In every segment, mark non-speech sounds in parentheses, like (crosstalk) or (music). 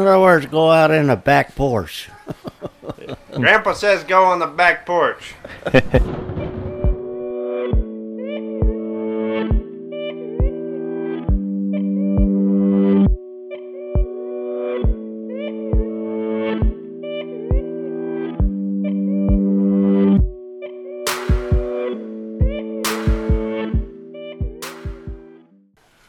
In other words, go out in the back porch. (laughs) Grandpa says go on the back porch.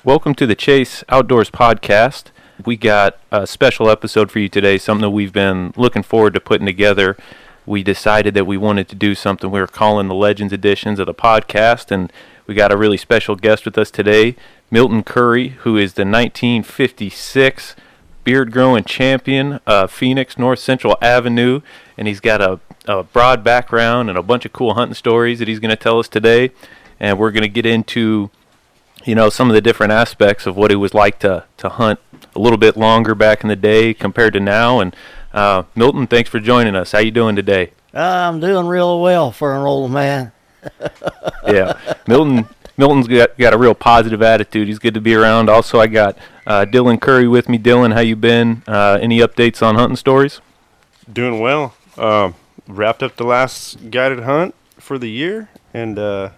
Welcome to the Chase Outdoors Podcast. We got a special episode for you today, something that we've been looking forward to putting together. We decided that we wanted to do something we were calling the Legends editions of the podcast, and we got a really special guest with us today, Milton Currie, who is the 1956 beard growing champion of Phoenix North Central Avenue, and he's got a, a broad background and a bunch of cool hunting stories that he's going to tell us today. And we're going to get into you know some of the different aspects of what it was like to to hunt a little bit longer back in the day compared to now. And uh, Milton, thanks for joining us. How you doing today? I'm doing real well for an old man. (laughs) yeah, Milton. Milton's got, got a real positive attitude. He's good to be around. Also, I got uh, Dillon Currie with me. Dillon, how you been? Uh, any updates on hunting stories? Doing well. Um, wrapped up the last guided hunt for the year, and uh,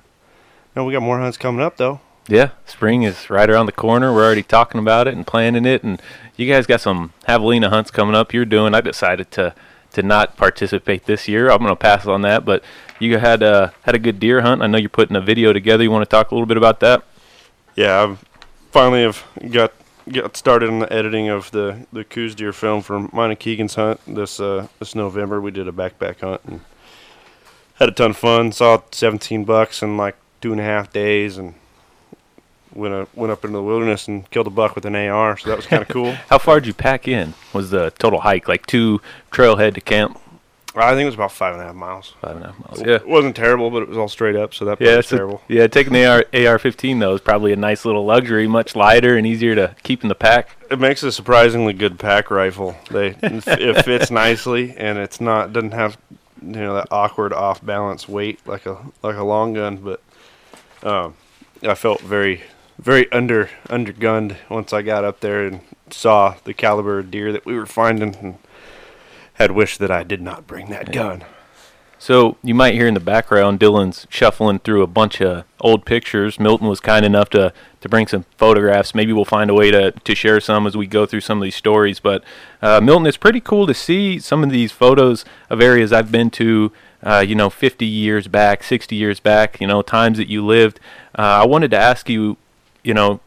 no, we got more hunts coming up though. Yeah, spring is right around the corner. We're already talking about it and planning it, and you guys got some javelina hunts coming up. You're doing. I decided to to not participate this year. I'm going to pass on that, but you had a had a good deer hunt. I know you're putting a video together. You want to talk a little bit about that? Yeah, I've finally have got got started on the editing of the the Coues deer film for mine and Keegan's hunt this uh, this November. We did a backpack hunt and had a ton of fun. Saw 17 bucks in like two and a half days, and went up, went up into the wilderness and killed a buck with an AR. So that was kind of cool. (laughs) How far did you pack in? Was the total hike like two trailhead to camp? I think it was about five and a half miles. Five and a half miles. Yeah, it wasn't terrible, but it was all straight up, so that Yeah, was it's a- terrible. yeah. Taking the AR, AR-15 though is probably a nice little luxury, much lighter and easier to keep in the pack. It makes a surprisingly good pack rifle. They (laughs) it fits nicely, and it's not doesn't have you know that awkward off balance weight like a like a long gun. But um, I felt very very under undergunned once I got up there and saw the caliber of deer that we were finding, and had wished that I did not bring that gun. So you might hear in the background Dillon's shuffling through a bunch of old pictures. Milton was kind enough to, to bring some photographs. Maybe we'll find a way to, to share some as we go through some of these stories. But uh, Milton, it's pretty cool to see some of these photos of areas I've been to. Uh, you know, 50 years back, 60 years back. You know, times that you lived. Uh, I wanted to ask you, you know,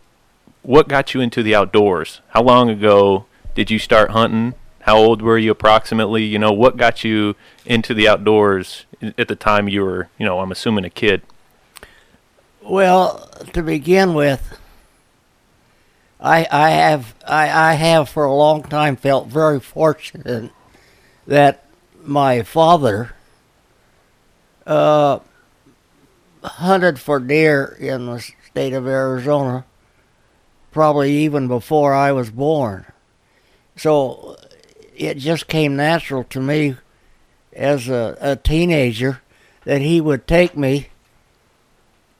what got you into the outdoors? How long ago did you start hunting? How old were you approximately? You know, what got you into the outdoors at the time you were, you know, I'm assuming a kid? Well, to begin with, I I have I, I have for a long time felt very fortunate that my father uh, hunted for deer in the state of Arizona, probably even before I was born. So it just came natural to me as a, a teenager that he would take me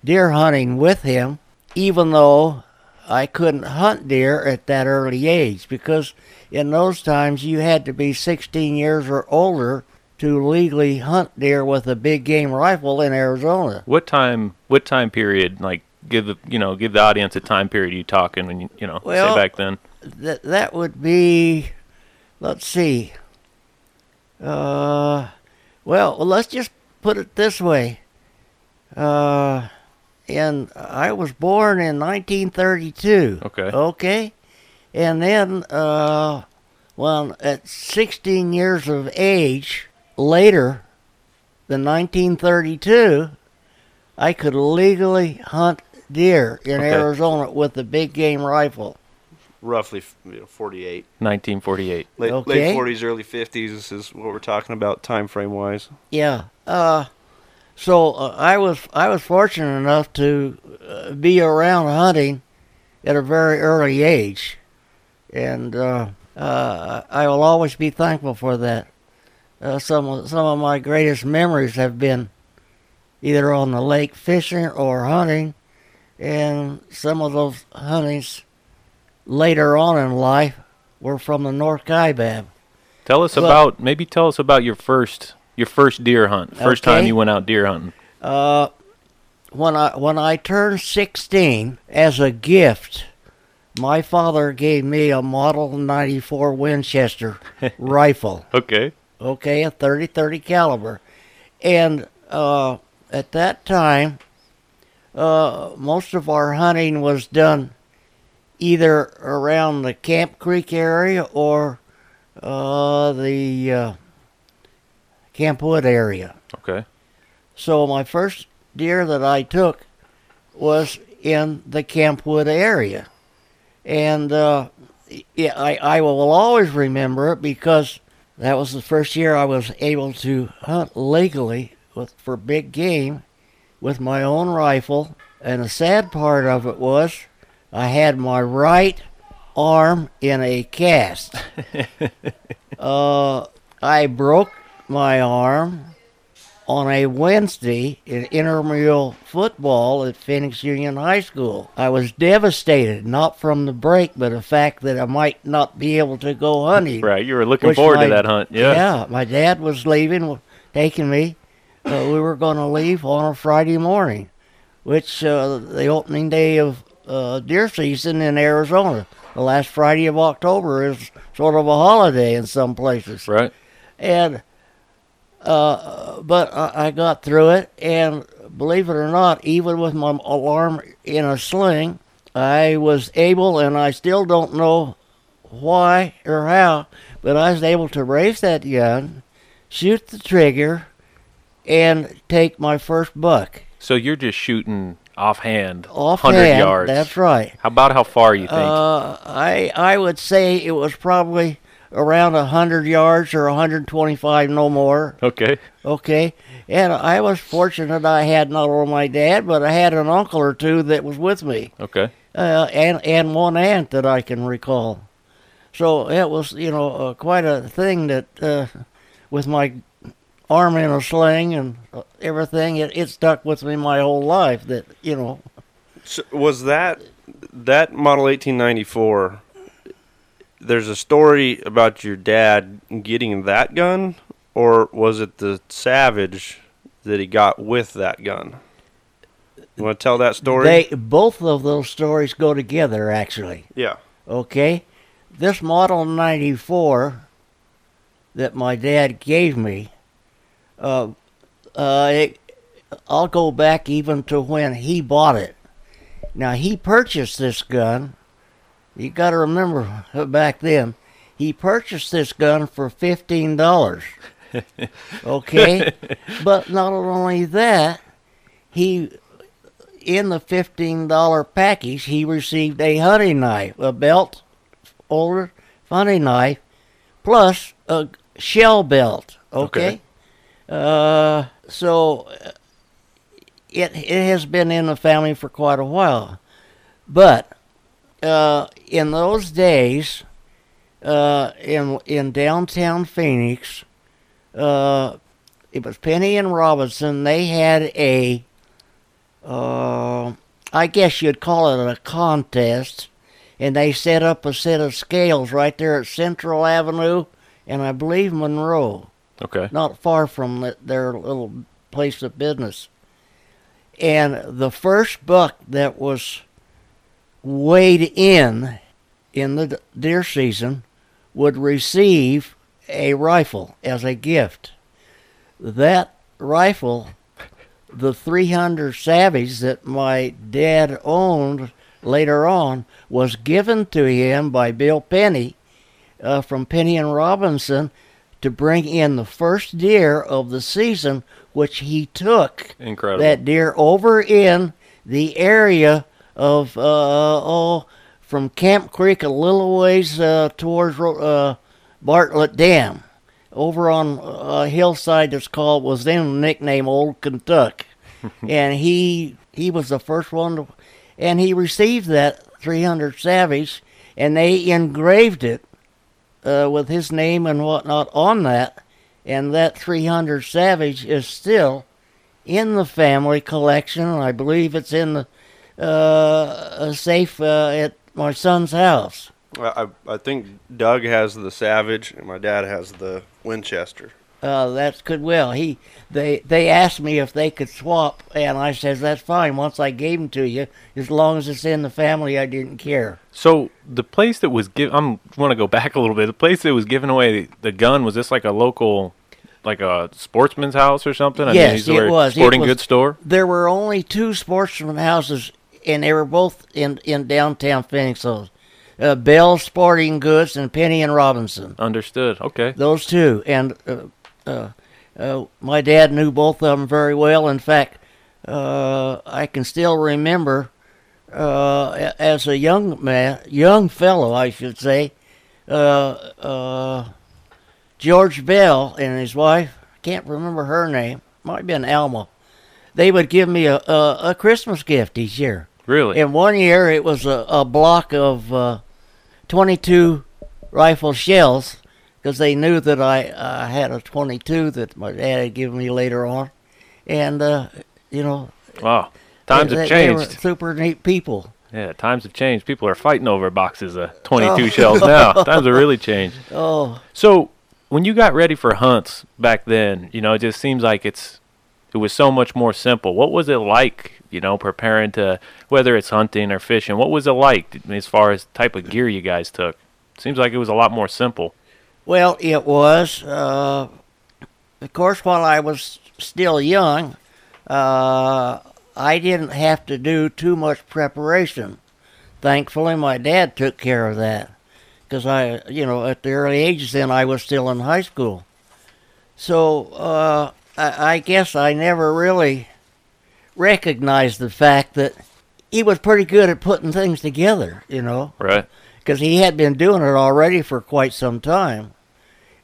deer hunting with him, even though I couldn't hunt deer at that early age because in those times you had to be 16 years or older to legally hunt deer with a big game rifle in Arizona. What time? What time period? Like, give the you know, give the audience a time period you talking when you you know Well- say back then. That that would be, let's see. Uh, well, let's just put it this way. Uh, and I was born in 1932. Okay. Okay. And then, uh, well, at 16 years of age, later than 1932, I could legally hunt deer in Okay. Arizona with a big game rifle. Roughly you know, 48. 1948. Late, Okay. late 40s, early 50s. This is what we're talking about time frame wise. Yeah. Uh, so uh, I was I was fortunate enough to uh, be around hunting at a very early age, and uh, uh, I will always be thankful for that. Uh, some of, some of my greatest memories have been either on the lake fishing or hunting, and some of those huntings later on in life were from the North Kaibab. Tell us Well- about maybe tell us about your first your first deer hunt. First time you went out deer hunting. Uh, when I when I turned 16, as a gift, my father gave me a Model 94 Winchester (laughs) rifle. Okay. Okay, a 30-30 caliber, and uh, at that time, uh, most of our hunting was done either around the Camp Creek area or uh, the uh, Camp Wood area. Okay. So my first deer that I took was in the Campwood area, and uh, yeah, I, I will always remember it because that was the first year I was able to hunt legally with for big game with my own rifle. And the sad part of it was I had my right arm in a cast. (laughs) uh, I broke my arm on a Wednesday in intramural football at Phoenix Union High School. I was devastated, not from the break, but the fact that I might not be able to go hunting. Right. You were looking forward my- to that hunt. Yeah. Yeah, my dad was leaving, taking me. Uh, we were going to leave on a Friday morning, which uh, the opening day of uh, deer season in Arizona. The last Friday of October is sort of a holiday in some places Right. and uh, but I, I got through it, and believe it or not, even with my alarm in a sling, I was able, and I still don't know why or how, but I was able to raise that gun, shoot the trigger, and take my first buck So you're just shooting offhand, off hundred yards. That's right. How about how far you think? Uh, I I would say it was probably around a hundred yards or 125, no more. okay. Okay, and I was fortunate I had not only my dad, but I had an uncle or two that was with me, Okay. uh, and and one aunt that I can recall. So it was, you know, uh, quite a thing that uh, with my arm in a sling and uh, everything, it, it stuck with me my whole life. That you know, So was that that model 1894? There's a story about your dad getting that gun, or was it the Savage that he got with that gun? You want to tell that story? they both of those stories go together. Actually, yeah. okay, this model '94 that my dad gave me, uh, uh, it, I'll go back even to when he bought it. Now he purchased this gun. You got to remember back then, he purchased this gun for fifteen dollars. (laughs) okay, but not only that, he in the fifteen dollar package he received a hunting knife, a belt, older hunting knife, plus a shell belt. Okay. Uh, so uh, it it has been in the family for quite a while, but uh, in those days, uh, in in downtown Phoenix, uh, it was Penny and Robinson. They had a, uh, I guess you'd call it a contest, and they set up a set of scales right there at Central Avenue, and I believe Monroe Okay. not far from th- their little place of business. And the first buck that was weighed in in the deer season would receive a rifle as a gift. That rifle, the 300 Savage that my dad owned later on, was given to him by Bill Penny uh, from Penny and Robinson to bring in the first deer of the season, which he took. Incredible. that deer over in the area of uh, oh from Camp Creek a little ways uh, towards uh, Bartlett Dam, over on a hillside that's called was then nicknamed Old Kentuck, (laughs) and he he was the first one to, and he received that 300 Savage, and they engraved it uh, with his name and whatnot on that, and that 300 Savage is still in the family collection. I believe it's in the uh, safe uh, at my son's house. I I think Doug has the Savage and my dad has the Winchester. Uh, that's Goodwill. He they they asked me if they could swap, and I says that's fine. Once I gave them to you, as long as it's in the family, I didn't care. So the place that was given, I'm want to go back a little bit. The place that was giving away the gun was this like a local, like a sportsman's house or something? I Yes, these it was. It Sporting was- goods store. There were only two sportsman houses, and they were both in in downtown Phoenix. Those uh, Bell Sporting Goods and Penny and Robinson. Understood. Okay. Those two, and uh, uh, uh, my dad knew both of them very well. In fact, uh, I can still remember uh, as a young man, young fellow, I should say, uh, uh, George Bell and his wife. I can't remember her name. Might have been Alma. They would give me a, a, a Christmas gift each year. Really? And one year it was a, a block of uh, 22 rifle shells because they knew that I uh, had a 22 that my dad had given me later on. And, uh, you know, Wow. Times they, have they changed. super neat people. Yeah, times have changed. People are fighting over boxes of 22 shells now. (laughs) Times have really changed. Oh, So, when you got ready for hunts back then, you know, it just seems like it's it was so much more simple. What was it like, you know, preparing to whether it's hunting or fishing? What was it like as far as type of gear you guys took? Seems like it was a lot more simple. Well, it was. Uh, of course, while I was still young, uh, I didn't have to do too much preparation. Thankfully, my dad took care of that because I, you know, at the early ages then I was still in high school. So uh, I, I guess I never really recognized the fact that he was pretty good at putting things together, you know Right. because he had been doing it already for quite some time.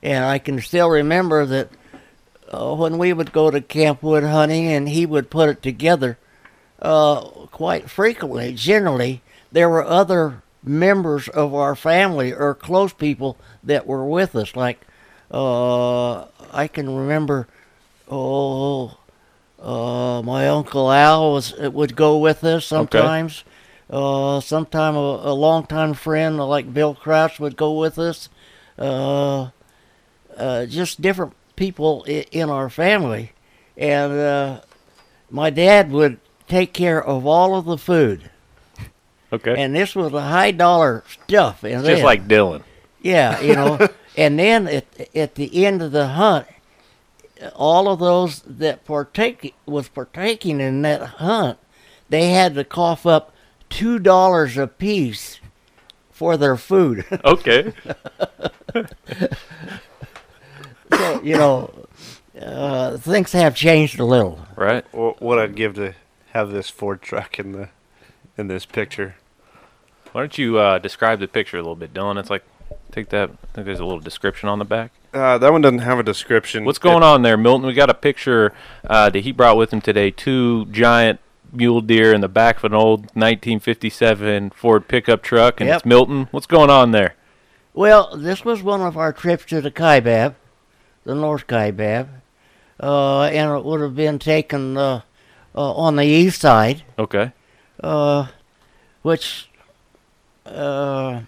And I can still remember that uh, when we would go to Camp Wood hunting and he would put it together, uh, quite frequently, generally, there were other members of our family or close people that were with us. Like, uh, I can remember, oh, uh, my uncle Al was would go with us sometimes. Uh, sometime a, a longtime friend like Bill Crouch would go with us. Uh, just different people in our family, and uh, my dad would take care of all of the food. Okay. And this was a high dollar stuff. And just like Dillon. yeah, you know. (laughs) and then at at the end of the hunt, all of those that partake was partaking in that hunt, they had to cough up two dollars a piece for their food. Okay. (laughs) so you know, uh, things have changed a little. right. Wh- What I'd give to have this Ford truck in the in this picture. Why don't you uh, describe the picture a little bit, Dillon? It's like take that. I think there's a little description on the back. Uh, that one doesn't have a description. What's going on there, Milton? We got a picture uh, that he brought with him today. Two giant mule deer in the back of an old 1957 Ford pickup truck, and Yep. it's Milton. What's going on there? Well, this was one of our trips to the Kaibab, the North Kaibab, uh, and it would have been taken uh, uh, on the east side. Okay. uh, which uh,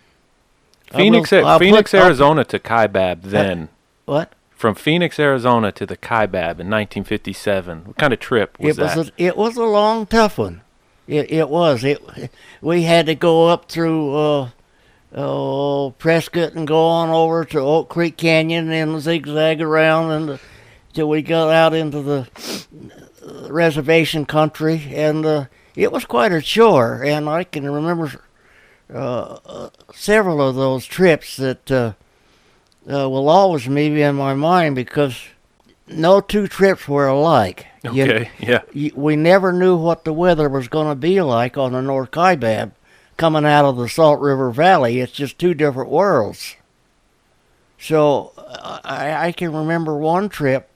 Phoenix, will- I'll Phoenix, put- I'll- Arizona to Kaibab. Then what? from Phoenix, Arizona to the Kaibab in 1957. What kind of trip was it was that? a, it was a long, tough one. It it was. It we had to go up through uh, uh, Prescott and go on over to Oak Creek Canyon and zigzag around and till we got out into the uh, reservation country and uh, it was quite a chore. And I can remember uh, uh, several of those trips that uh, uh, will always be in my mind because no two trips were alike. You- okay. Yeah. y- we never knew what the weather was going to be like on the North Kaibab coming out of the Salt River Valley. It's just two different worlds. So I, I can remember one trip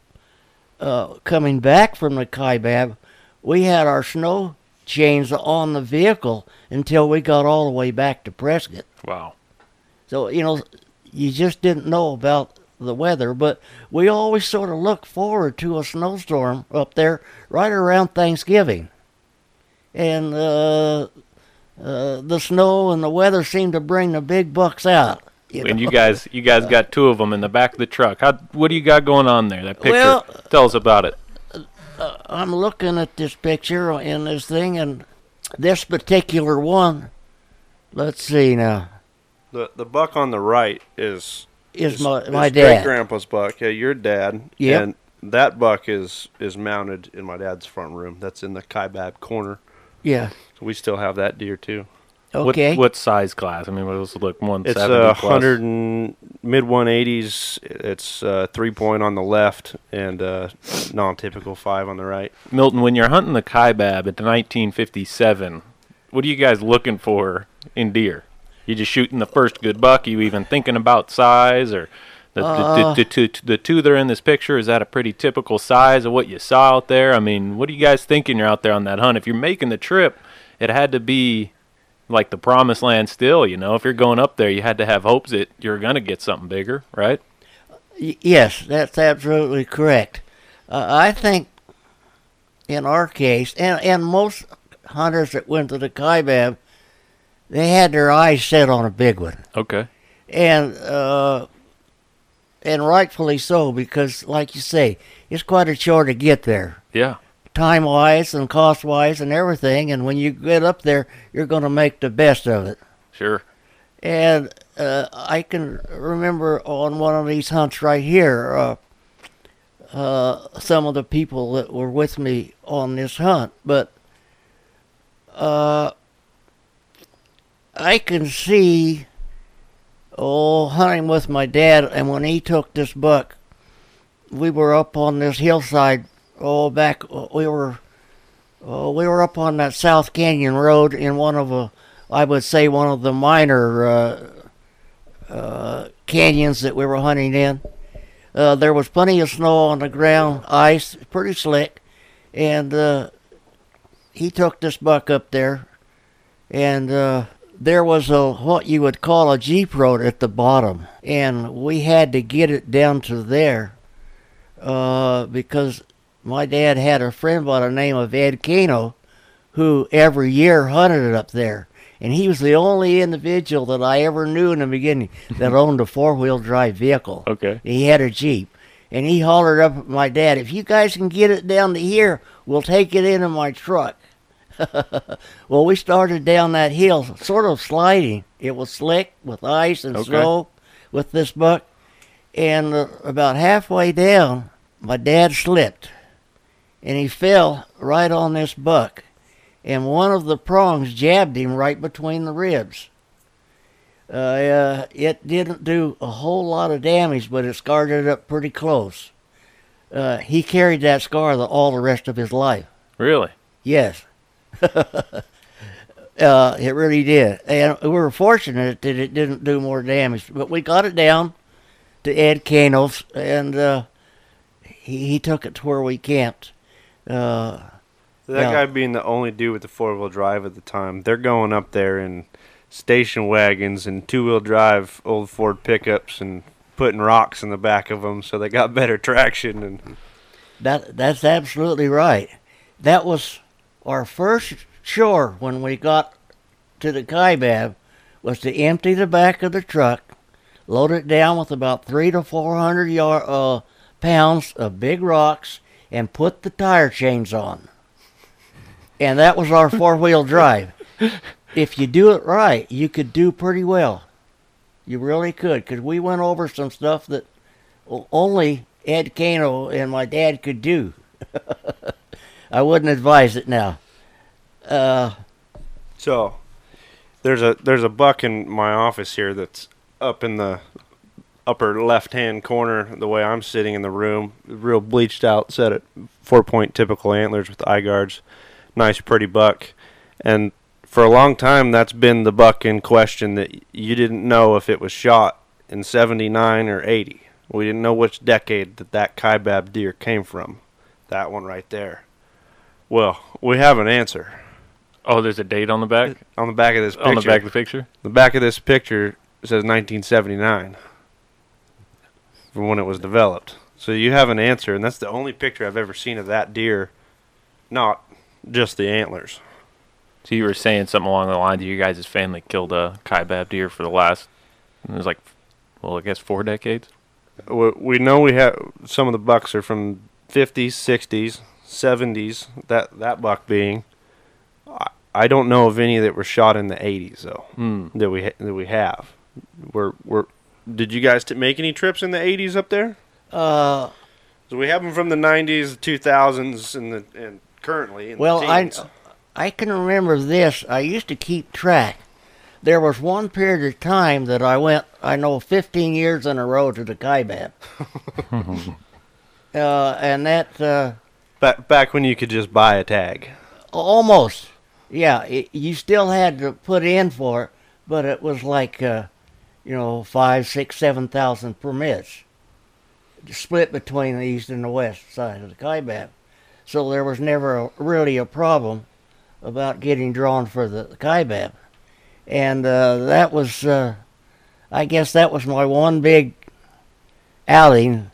uh, coming back from the Kaibab. We had our snow chains on the vehicle until we got all the way back to Prescott. Wow. So, you know, you just didn't know about the weather, but we always sort of look forward to a snowstorm up there right around Thanksgiving. And uh, uh, the snow and the weather seemed to bring the big bucks out. You And know? you guys, you guys got two of them in the back of the truck. How? What do you got going on there? That picture. Well- Tell us about it. I'm looking at this picture in this thing, and this particular one. Let's see now. The the buck on the right is Is my is my great dad? grandpa's buck. Yeah, your dad. Yep. And that buck is is mounted in my dad's front room. That's in the kaibab corner. Yeah. So we still have that deer too. Okay. What, what size class? I mean, what does it look? One It's a hundred and mid one eighties. It's uh, three point on the left and uh, non typical five on the right. Milton, when you're hunting the kaibab at the 1957, what are you guys looking for in deer? You just shooting the first good buck? you even thinking about size or the, Uh. the, the, the, two, that are in this picture? Is that a pretty typical size of what you saw out there? I mean, what are you guys thinking you're out there on that hunt? If you're making the trip, it had to be like the promised land still, you know? If you're going up there, you had to have hopes that you're going to get something bigger, right? Yes, that's absolutely correct. Uh, I think in our case, and, and most hunters that went to the Kaibab, they had their eyes set on a big one. Okay. and uh, and rightfully so because, like you say, it's quite a chore to get there, Yeah. time wise and cost wise and everything. And when you get up there, you're going to make the best of it. Sure. And uh, I can remember on one of these hunts right here, uh, uh, some of the people that were with me on this hunt, but uh, I can see, oh, hunting with my dad, and when he took this buck, we were up on this hillside. Oh, back we were, oh, we were up on that South Canyon Road in one of a I would say one of the minor uh, uh, canyons that we were hunting in. Uh, there was plenty of snow on the ground, ice, pretty slick, and uh, he took this buck up there, and uh, there was a what you would call a jeep road at the bottom, and we had to get it down to there uh, because my dad had a friend by the name of Ed Cano who every year hunted it up there. And he was the only individual that I ever knew in the beginning that (laughs) owned a four wheel drive vehicle. Okay. He had a Jeep. And he hollered up at my dad, if you guys can get it down to here, we'll take it into my truck. (laughs) well, we started down that hill, sort of sliding. It was slick with ice and Okay. snow with this buck. And uh, about halfway down, my dad slipped. And he fell right on this buck. And one of the prongs jabbed him right between the ribs. Uh, uh, it didn't do a whole lot of damage, but it scarred it up pretty close. Uh, he carried that scar the, all the rest of his life. Really? Yes. (laughs) uh, it really did. And we were fortunate that it didn't do more damage. But we got it down to Ed Cano's, and uh, he, he took it to where we camped. Uh, That Yeah. guy being the only dude with the four wheel drive at the time, they're going up there in station wagons and two wheel drive old Ford pickups and putting rocks in the back of them so they got better (laughs) traction and That that's absolutely right. That was our first chore when we got to the Kaibab was to empty the back of the truck, load it down with about three to four hundred yard uh, pounds of big rocks, and put the tire chains on. And that was our four wheel drive. If you do it right, you could do pretty well. You really could, because we went over some stuff that only Ed Cano and my dad could do. (laughs) I wouldn't advise it now. Uh, So there's a there's a buck in my office here that's up in the upper left hand corner the way I'm sitting in the room. Real bleached out set at four point typical antlers with eye guards. Nice pretty buck. And for a long time that's been the buck in question that you didn't know if it was shot in 79 or 80. We didn't know which decade that that kaibab deer came from. That one right there. Well, we have an answer. Oh, there's a date on the back? On the back of this picture. On the back of the picture? The back of this picture says 1979 from when it was developed. So you have an answer, and that's the only picture I've ever seen of that deer, not just the antlers. So you were saying something along the lines of you guys' family killed a kaibab deer for the last, it was like, well, I guess four decades. We know we have some of the bucks are from 50s, 60s, 70s. That that buck being, I, I don't know of any that were shot in the 80s though. Hmm. That we ha- that we have. We're we're. Did you guys t- make any trips in the 80s up there? Uh, So we have them from the 90s, 2000s, and the and currently. In well, the I. I can remember this. I used to keep track. There was one period of time that I went, I know, 15 years in a row to the Kaibab. (laughs) uh, and that, uh, back back when you could just buy a tag. almost, yeah, it, you still had to put in for it, but it was like, uh, you know, five, six, seven thousand permits split between the east and the west side of the Kaibab. So there was never a, really a problem about getting drawn for the Kaibab. And uh, that was, uh, I guess that was my one big outing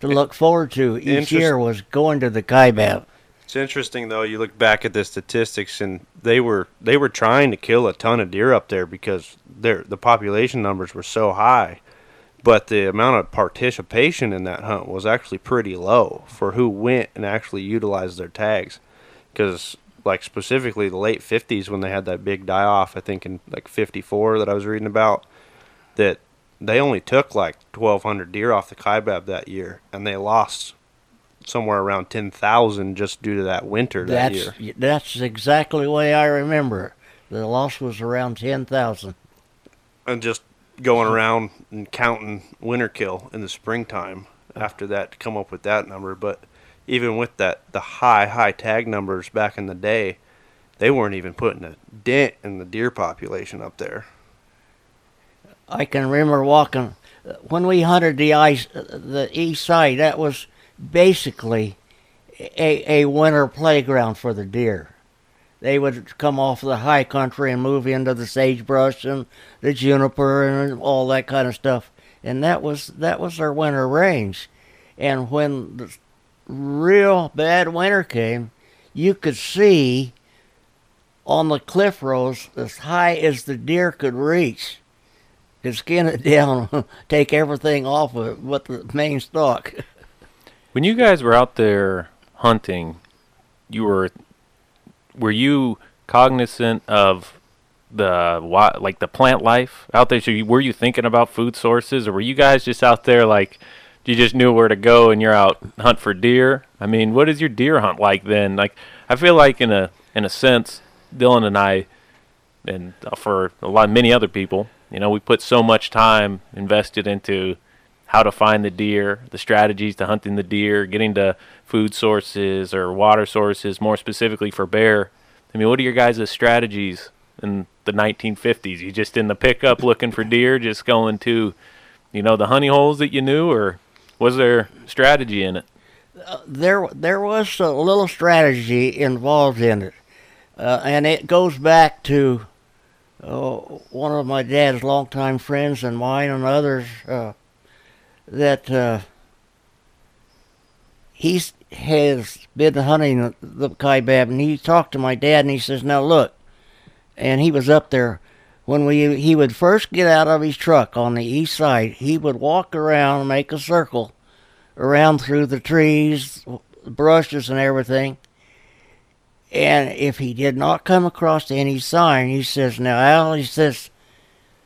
to look forward to each Interest- year was going to the Kaibab. It's interesting though. You look back at the statistics, and they were they were trying to kill a ton of deer up there because their the population numbers were so high, but the amount of participation in that hunt was actually pretty low for who went and actually utilized their tags. Because like specifically the late '50s when they had that big die off, I think in like '54 that I was reading about, that they only took like 1,200 deer off the Kaibab that year, and they lost somewhere around 10,000 just due to that winter that That's year. that's exactly the way I remember. it. The loss was around ten thousand. And just going around and counting winter kill in the springtime after that to come up with that number. But even with that, the high, high tag numbers back in the day, they weren't even putting a dent in the deer population up there. I can remember walking uh, when we hunted the ice, uh, the east side. That was basically a, a winter playground for the deer. They would come off the high country and move into the sagebrush and the juniper and all that kind of stuff, and that was that was their winter range. And when the real bad winter came, you could see on the cliff rows as high as the deer could reach could skin it (laughs) down, take everything off of it the main stalk. When you guys were out there hunting, you were were you cognizant of the like the plant life out there? So you, were you thinking about food sources, or were you guys just out there like you just knew where to go and you're out hunt for deer? I mean, what is your deer hunt like then? Like, I feel like in a in a sense, Dillon and I, and for a lot of many other people, you know, we put so much time invested into how to find the deer, the strategies to hunting the deer, getting to food sources or water sources, more specifically for bear. I mean, what are your guys' strategies in the 1950s? You just in the pickup looking for deer, just going to, you know, the honey holes that you knew, or was there strategy in it? There, there was a little strategy involved in it, uh, and it goes back to uh, one of my dad's longtime friends and mine and others uh, that uh, he has been hunting the kaibab, and he talked to my dad, and he says, "Now look," and he was up there when we he would first get out of his truck on the east side. He would walk around, and make a circle around through the trees, brushes, and everything. And if he did not come across any sign, he says, "Now, Al," he says,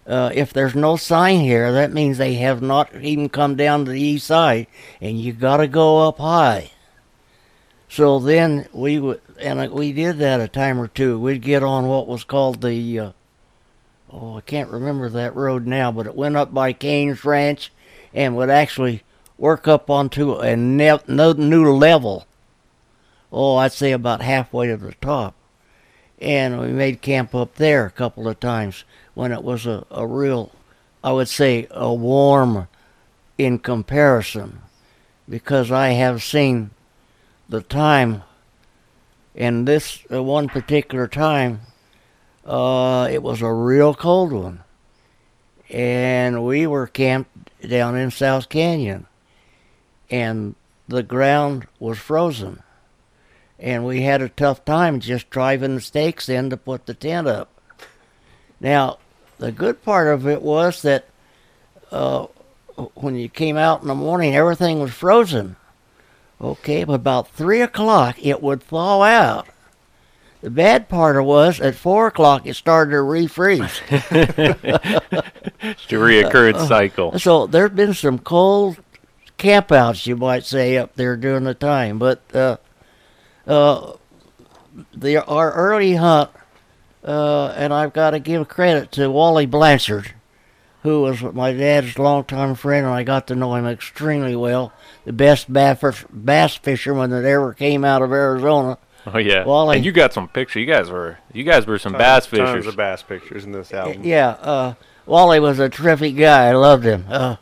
uh, "if there's no sign here, that means they have not even come down to the east side, and you got to go up high." So then we would, and we did that a time or two. We'd get on what was called the, uh, oh, I can't remember that road now, but it went up by Kane's Ranch, and would actually work up onto a ne- new level. Oh, I'd say about halfway to the top. And we made camp up there a couple of times when it was a, a real, I would say, a warm in comparison. Because I have seen the time, and this uh, one particular time, uh, it was a real cold one. And we were camped down in South Canyon and the ground was frozen. And we had a tough time just driving the stakes in to put the tent up. Now, the good part of it was that uh, when you came out in the morning, everything was frozen. Okay, but about three o'clock it would thaw out. The bad part of was at four o'clock it started to refreeze. It's a reoccurrence (laughs) cycle. So there've been some cold campouts, you might say, up there during the time. But uh, uh, the our early hunt, uh, and I've got to give credit to Wally Blanchard, who was my dad's longtime friend, and I got to know him extremely well. The best bass, bass fisherman that ever came out of Arizona. Oh yeah. Wally- and you got some pictures. You guys were you guys were some Tons- bass Tons fishers. of bass pictures in this album. Yeah, uh, Wally was a terrific guy. I loved him. Uh,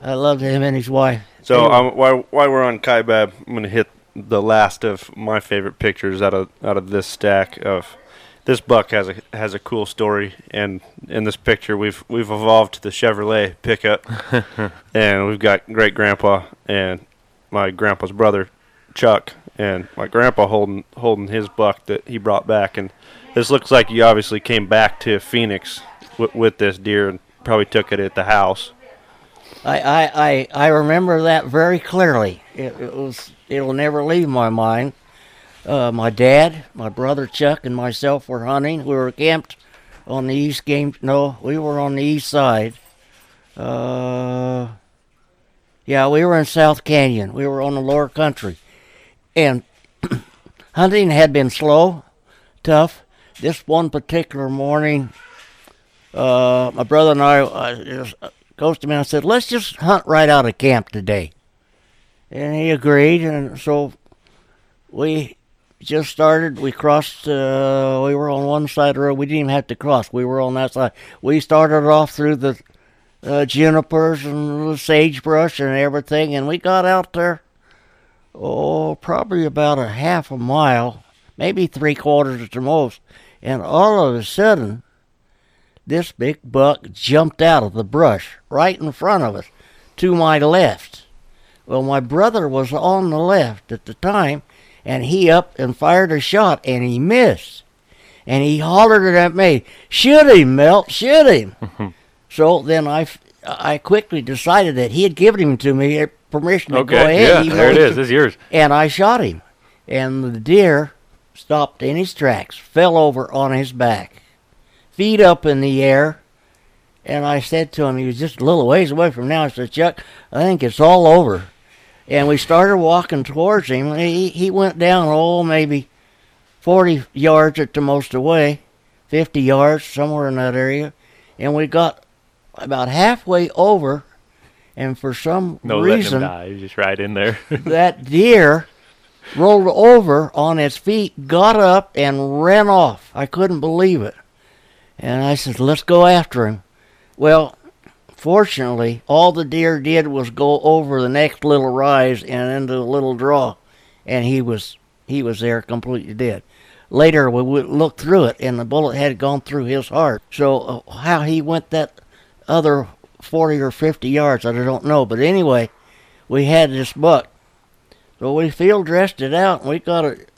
I loved him and his wife. So They were- um, while while we're on Kaibab, I'm gonna hit the last of my favorite pictures out of out of this stack of. This buck has a has a cool story, and in this picture we've we've evolved to the Chevrolet pickup, (laughs) and we've got great grandpa and my grandpa's brother, Chuck, and my grandpa holding holding his buck that he brought back, and this looks like you obviously came back to Phoenix with, with this deer and probably took it at the house. I, I, I, I remember that very clearly. It, it was it'll never leave my mind. Uh, my dad, my brother Chuck, and myself were hunting. We were camped on the east game. No, we were on the east side. Uh, yeah, we were in South Canyon. We were on the lower country, and (clears throat) hunting had been slow, tough. This one particular morning, uh, my brother and I uh, just goes to me and I said, "Let's just hunt right out of camp today," and he agreed. And so we just started. We crossed. Uh, we were on one side of the road. We didn't even have to cross. We were on that side. We started off through the uh, junipers and the sagebrush and everything, and we got out there. Oh, probably about a half a mile, maybe three quarters at the most, and all of a sudden this big buck jumped out of the brush right in front of us to my left. Well, my brother was on the left at the time, and he up and fired a shot, and he missed. And he hollered it at me, shoot him, Milt, shoot him. (laughs) so then I, I quickly decided that he had given him to me uh, permission to Okay, go ahead. yeah, there it though. It's yours. and I shot him. And the deer stopped in his tracks, fell over on his back, feet up in the air. And I said to him, he was just a little ways away from now. I said, Chuck, I think it's all over. And we started walking towards him. He, he went down, oh, maybe 40 yards at the most away, 50 yards, somewhere in that area. And we got about halfway over, and for some No reason, die. Just right in there. (laughs) that deer rolled over on its feet, got up, and ran off. I couldn't believe it. And I said, let's go after him. Well, fortunately, all the deer did was go over the next little rise and into a little draw, and he was he was there completely dead. Later, we would look through it, and the bullet had gone through his heart. So uh, how he went that other 40 or 50 yards, I don't know. But anyway, we had this buck. So we field dressed it out, and we got it.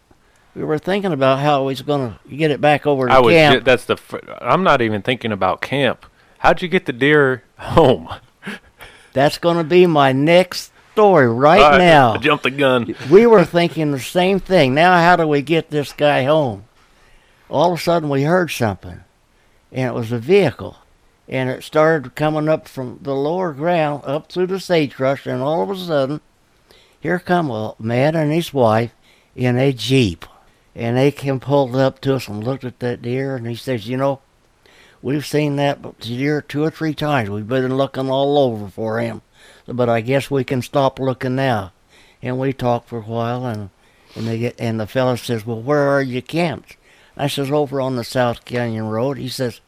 We were thinking about how we was going to get it back over to I was. camp. ju- That's the. I'm not even thinking about camp. How'd you get the deer home? That's going to be my next story right, right, now. I jumped the gun. we were thinking the same thing. Now, how do we get this guy home? All of a sudden, we heard something, and it was a vehicle, and it started coming up from the lower ground up through the sagebrush, and all of a sudden, here come a man and his wife in a jeep, and they came pulled up to us and looked at that deer, and he says, "You know, we've seen that deer two or three times. We've been looking all over for him, but I guess we can stop looking now." and we talked for a while and and they get and the fellow says well where are you camped i says over on the south canyon road he says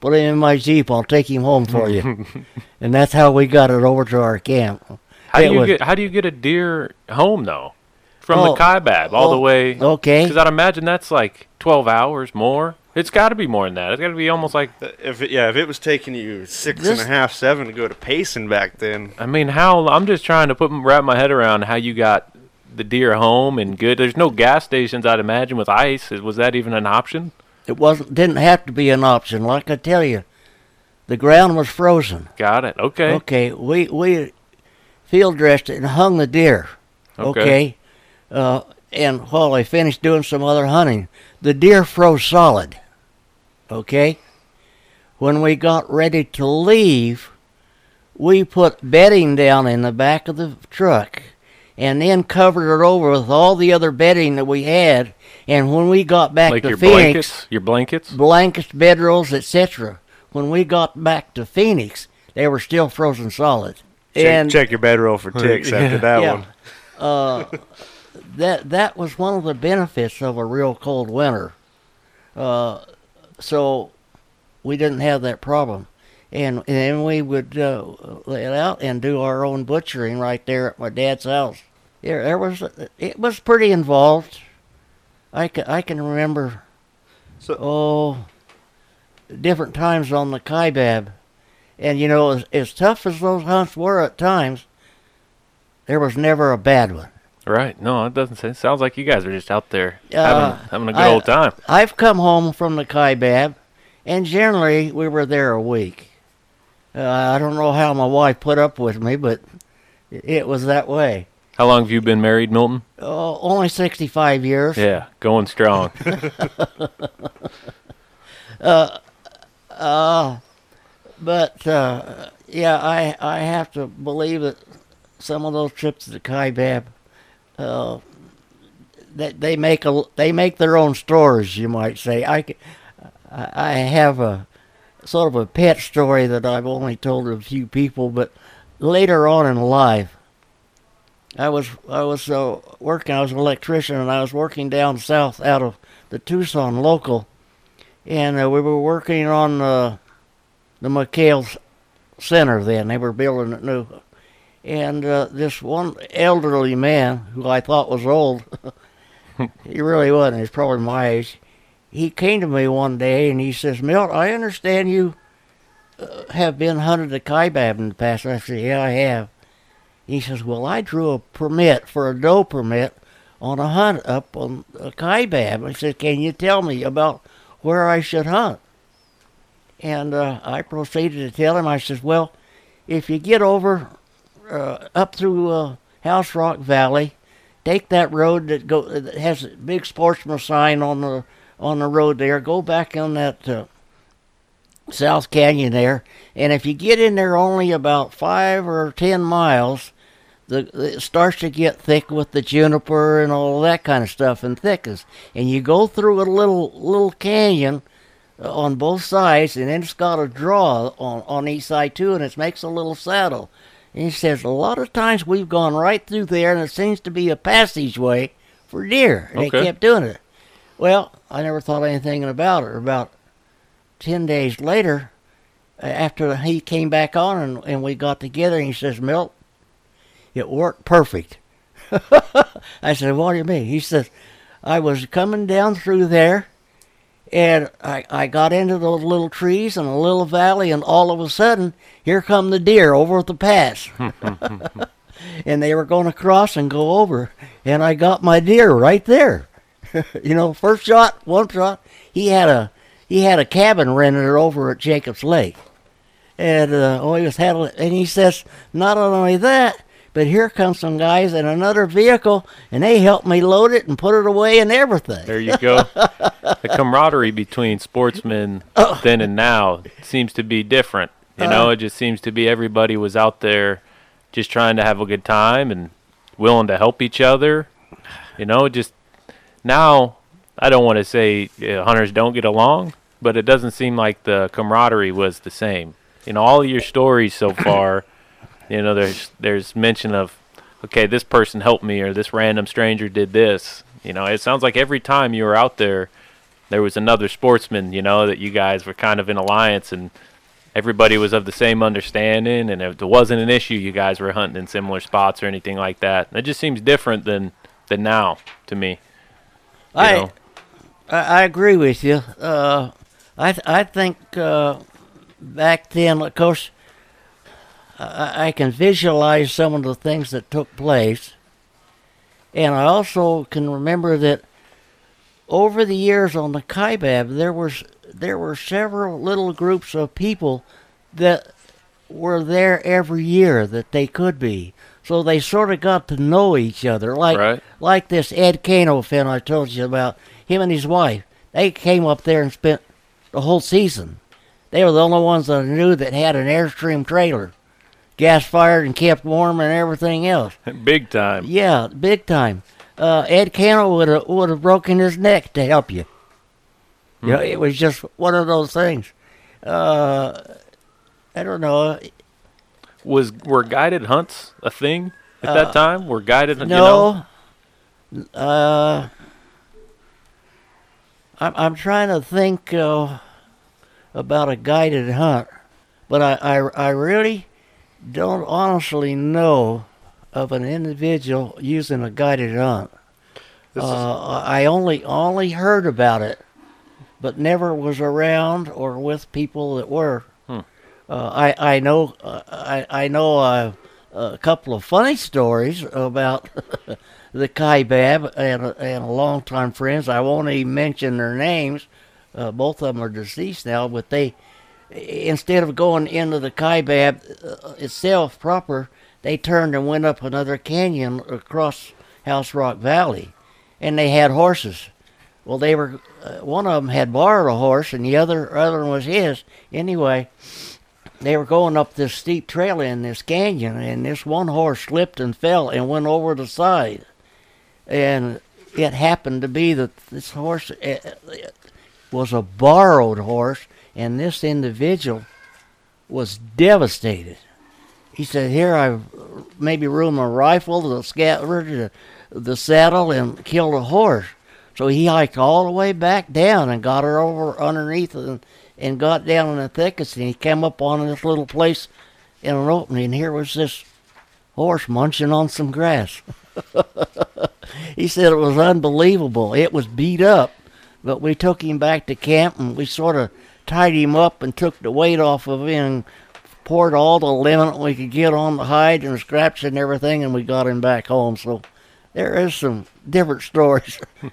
put him in my jeep i'll take him home for you (laughs) and that's how we got it over to our camp How do you was- get? How do you get a deer home though? From Oh, the Kaibab all the oh, way. okay Because I'd imagine that's like 12 hours more. It's got to be more than that. It's got to be almost like. If it, yeah, if it was taking you six and a half, seven to go to Payson back then, I mean, how? I'm just trying to put wrap my head around how you got the deer home and good? There's no gas stations, I'd imagine, with ice. Was that even an option? It wasn't didn't have to be an option. Like I tell you, the ground was frozen. Got it. Okay. Okay, we we field dressed it and hung the deer. Okay. Okay, uh, and while I finished doing some other hunting, the deer froze solid. Okay, when we got ready to leave, we put bedding down in the back of the truck, and then covered it over with all the other bedding that we had. And when we got back Like to your Phoenix, blankets, your blankets. blankets, bedrolls, etc. When we got back to Phoenix, they were still frozen solid. Check, and check your bedroll for ticks after that yeah, one. uh, that that was one of the benefits of a real cold winter. Uh, so we didn't have that problem, and and then we would uh, lay it out and do our own butchering right there at my dad's house. There, there was it was pretty involved. I can I can remember So- oh different times on the Kaibab. And you know, as, as tough as those hunts were at times, there was never a bad one. Right. No, it doesn't say. Sounds like you guys are just out there Uh, having, having a good I- old time. I've come home from the Kaibab, and generally we were there a week. Uh, I don't know how my wife put up with me, but it, was that way. How long have you been married, Milton? Oh, only 65 years. Yeah, going strong. (laughs) Uh, but uh, yeah, I I have to believe that some of those trips to the Kaibab, uh, that they make a they make their own stories, you might say. I I have a sort of a pet story that I've only told a few people, but later on in life, I was I was uh, working. I was an electrician, and I was working down south out of the Tucson local, and uh, we were working on uh, the McKale's Center. Then they were building a new, and uh, this one elderly man who I thought was old, (laughs) he really wasn't. He's probably my age. He came to me one day and he says, "Milt, I understand you uh, have been hunted the Kaibab in the past." I said, "Yeah, I have." He says, "Well, I drew a permit for a doe permit on a hunt up on a Kaibab." I said, "Can you tell me about where I should hunt?" And uh, I proceeded to tell him. I says, "Well, if you get over uh, up through uh, House Rock Valley, take that road that go that has a big sportsman sign on the on the road there. Go back on that uh, South Canyon there, and if you get in there only about five or ten miles, the it starts to get thick with the juniper and all that kind of stuff and thickens. And you go through a little little canyon uh, on both sides, and then it's got a draw on on each side too, and it makes a little saddle. And he says a lot of times we've gone right through there, and it seems to be a passageway for deer. And Okay. they kept doing it. Well, I never thought anything about it. About ten days later, after he came back on and, and we got together, and he says, "Milt, it worked perfect." (laughs) I said, "What do you mean?" He says, "I was coming down through there." And I, I got into those little trees and a little valley, and all of a sudden, here come the deer over at the pass. (laughs) and they were going to cross and go over, and I got my deer right there. (laughs) you know, first shot, one shot. He had a he had a cabin rented over at Jacobs Lake, and uh, oh, he was had, and he says not only that, but here comes some guys in another vehicle, and they helped me load it and put it away and everything. There you go. (laughs) the camaraderie between sportsmen Oh. then and now seems to be different. You Uh. know, it just seems to be everybody was out there just trying to have a good time and willing to help each other. You know, just now, I don't want to say uh, hunters don't get along, but it doesn't seem like the camaraderie was the same. Know, all of your stories so (coughs) far, you know, there's there's mention of, okay, this person helped me or this random stranger did this. You know, it sounds like every time you were out there, there was another sportsman. You know, that you guys were kind of in alliance and everybody was of the same understanding. And if there wasn't an issue, you guys were hunting in similar spots or anything like that. It just seems different than than now to me. I, know? I I agree with you. Uh, I th- I think uh, back then, of course, I, I can visualize some of the things that took place, And I also can remember that over the years on the Kaibab, there was there were several little groups of people that were there every year that they could be. So they sort of got to know each other, like Right. like this Ed Cano fan I told you about. Him and his wife, they came up there and spent the whole season. They were the only ones that I knew that had an Airstream trailer, gas fired and kept warm and everything else. (laughs) Big time. Yeah, big time. Uh, Ed Cano would have would have broken his neck to help you. You know, it was just one of those things. Uh, I don't know. Was were guided hunts a thing at that time? Were guided you No. know? Uh, I'm I'm trying to think uh, about a guided hunt, but I, I I really don't honestly know of an individual using a guided hunt. Uh, I only only heard about it, but never was around or with people that were. Hmm. Uh, I I know uh, I I know uh, a couple of funny stories about (laughs) the Kaibab and and longtime friends. I won't even mention their names. Uh, both of them are deceased now, but they instead of going into the Kaibab uh, itself proper, they turned and went up another canyon across House Rock Valley, and they had horses. Well, they were uh, one of them had borrowed a horse, and the other other one was his. Anyway, they were going up this steep trail in this canyon, and this one horse slipped and fell and went over the side, and it happened to be that this horse uh, was a borrowed horse, and this individual was devastated. He said, "Here I maybe ruined my rifle, the scabbard, the, uh, the saddle, and killed a horse." So he hiked all the way back down and got her over underneath and, and got down in the thickets, and he came up on this little place in an opening, and here was this horse munching on some grass. (laughs) he said it was unbelievable. It was beat up, but we took him back to camp and we sort of tied him up and took the weight off of him and poured all the liniment we could get on the hide and the scraps and everything, and we got him back home. So there is some different (laughs) stories. (laughs)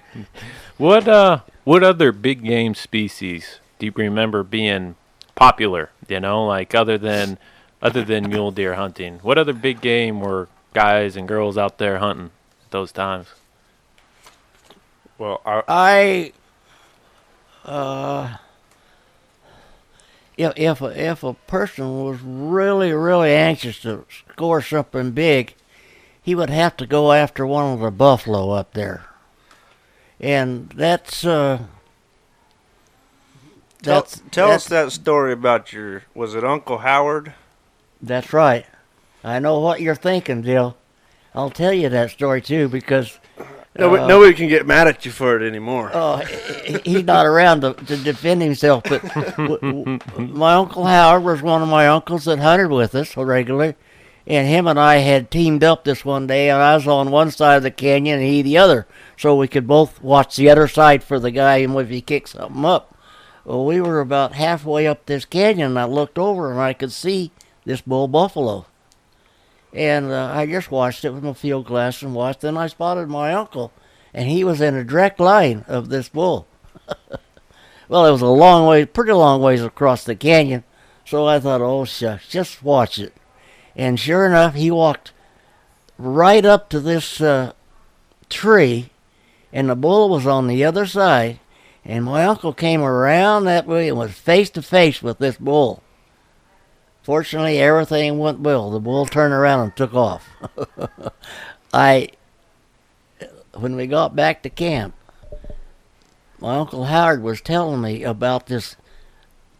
What uh what other big game species do you remember being popular, you know, like other than other than mule deer hunting? What other big game were guys and girls out there hunting at those times? well, I, I, uh, if if a, if a person was really really anxious to score something big, he would have to go after one of the buffalo up there, and that's uh. tell, That's, tell us that's- that story about your. Was it Uncle Howard? That's right. I know what you're thinking, Dill. I'll tell you that story too because Nobody, Uh, nobody can get mad at you for it anymore. Oh, he- he- he's not around to, to defend himself. But w- w- my uncle Howard was one of my uncles that hunted with us regularly, and him and I had teamed up this one day, and I was on one side of the canyon and he the other, so we could both watch the other side for the guy and if he kicked something up. Well, we were about halfway up this canyon, and I looked over and I could see this bull buffalo. And uh, I just watched it with my field glass and watched. Then I spotted my uncle, and he was in a direct line of this bull. (laughs) well, it was a long way, pretty long ways across the canyon. So I thought, oh shucks, just watch it. And sure enough, he walked right up to this uh, tree, and the bull was on the other side. And my uncle came around that way and was face to face with this bull. Fortunately, everything went well. The bull turned around and took off. (laughs) I, when we got back to camp, my uncle Howard was telling me about this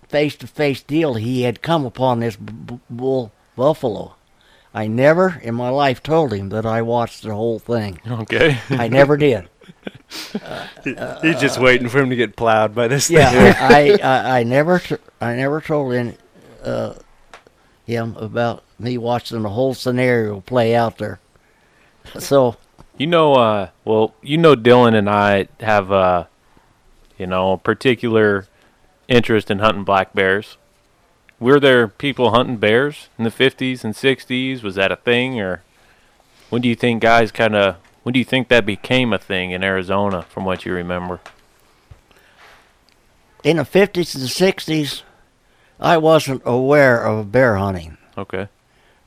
face-to-face deal he had come upon this b- bull buffalo. I never in my life told him that I watched the whole thing. Okay. I never (laughs) did. He's just waiting for him to get plowed by this Yeah, thing. I, I, I never, I never told any, uh, him about me watching the whole scenario play out there. (laughs) So You know, uh, well, you know, Dylan and I have, uh, you know, a particular interest in hunting black bears. Were there people hunting bears in the 50s and 60s? Was that a thing? Or when do you think guys kind of When do you think that became a thing in Arizona, from what you remember? In the 50s and 60s, I wasn't aware of bear hunting. Okay.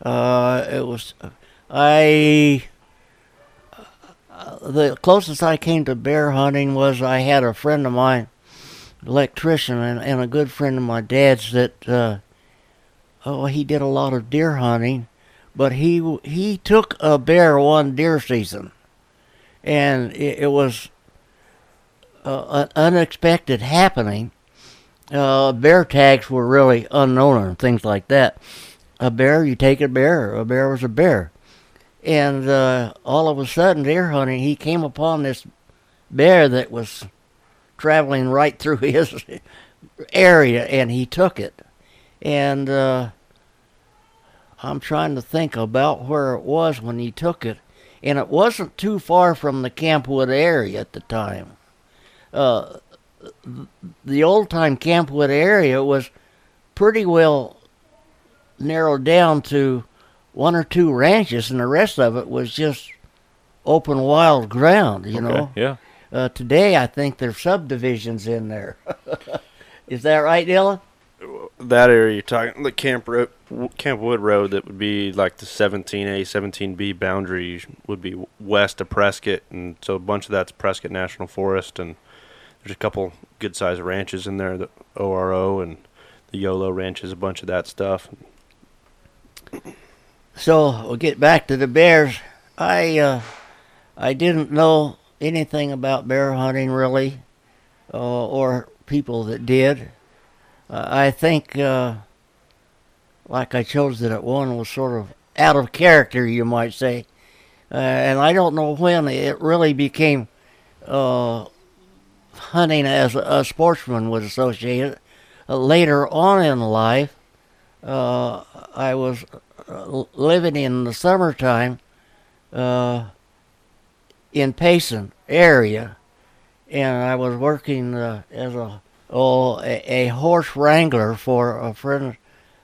Uh, it was, I, uh, the closest I came to bear hunting was I had a friend of mine, electrician, and, and a good friend of my dad's that, uh, oh, he did a lot of deer hunting, but he he took a bear one deer season, and it, it was uh, an unexpected happening. Uh, bear tags were really unknown and things like that. A bear, you take a bear. A bear was a bear, and uh, all of a sudden, deer hunting, he came upon this bear that was traveling right through (laughs) his area, and he took it. And uh, I'm trying to think about where it was when he took it, and it wasn't too far from the Campwood area at the time. Uh, the old time Campwood area was pretty well narrowed down to one or two ranches, and the rest of it was just open wild ground. You know. Yeah. Uh, today, I think there's subdivisions in there. (laughs) Is that right, Dylan? That area you're talking, the Camp Ro- Camp Wood Road, that would be like the 17A, 17B boundary would be west of Prescott, and so a bunch of that's Prescott National Forest, and there's a couple good sized ranches in there, the ORO and the YOLO ranches, a bunch of that stuff. So we'll get back to the bears. I uh, I didn't know anything about bear hunting really, uh, or people that did. Uh, I think, uh, like I chose it at one, was sort of out of character, you might say, uh, and I don't know when it really became uh, hunting as a, a sportsman was associated. Uh, later on in life, uh, I was uh, living in the summertime uh, in Payson area, and I was working uh, as a oh a, a horse wrangler for a friend,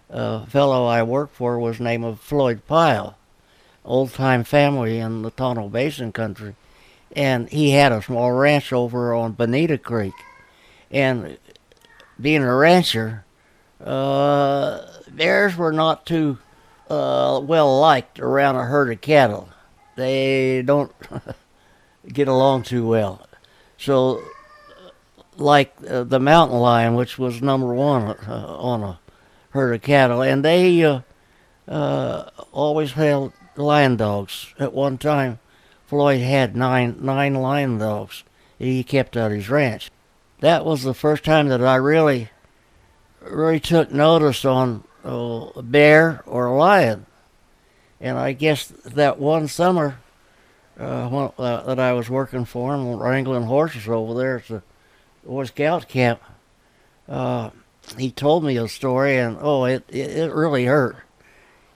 uh, fellow I worked for was named Floyd Pyle, old time family in the Tonto Basin country, and he had a small ranch over on Bonita Creek, and being a rancher, uh, bears were not too uh, well liked around a herd of cattle. They don't (laughs) get along too well. So, like uh, the mountain lion, which was number one uh, on a herd of cattle, and they uh, uh, always held lion dogs. At one time, Floyd had nine nine lion dogs he kept at his ranch. That was the first time that I really really took notice on uh, a bear or a lion. And I guess that one summer uh, when, uh, that I was working for him, wrangling horses over there at the Boy Scout camp, uh, he told me a story, and oh, it, it it really hurt.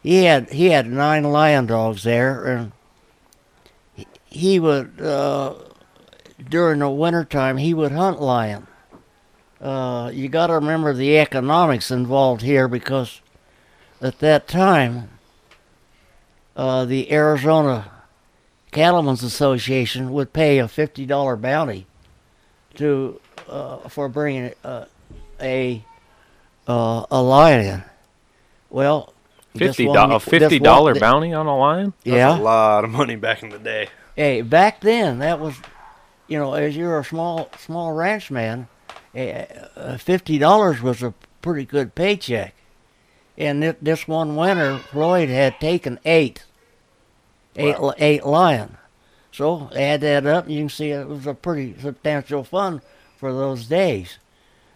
He had he had nine lion dogs there, and he, he would uh, during the wintertime he would hunt lion. Uh, you got to remember the economics involved here because at that time, uh, the Arizona Cattlemen's Association would pay a fifty dollar bounty to uh, for bringing uh, a uh, a lion in. Well, this Fifty one- dollar this fifty one- dollar th- bounty on a lion? That's Yeah. a lot of money back in the day. Hey, back then that was, you know, as you're a small small ranchman, eh, uh, fifty dollars was a pretty good paycheck. And thi- this one winter, Floyd had taken eight, eight, Wow. eight lion. So add that up, and you can see it was a pretty substantial fund for those days.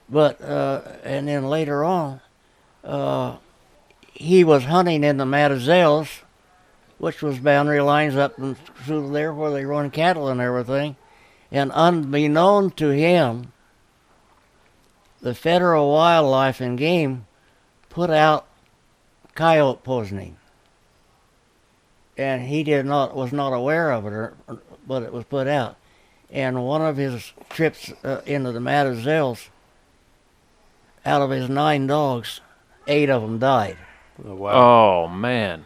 But uh, and then later on, uh, he was hunting in the Mazatzals, which was boundary lines up through there where they run cattle and everything. And unbeknown to him, the federal wildlife and game put out coyote poisoning. And he did not was not aware of it, or, but it was put out. And one of his trips uh, into the Mazatzals, out of his nine dogs, eight of them died. Wow. Oh man.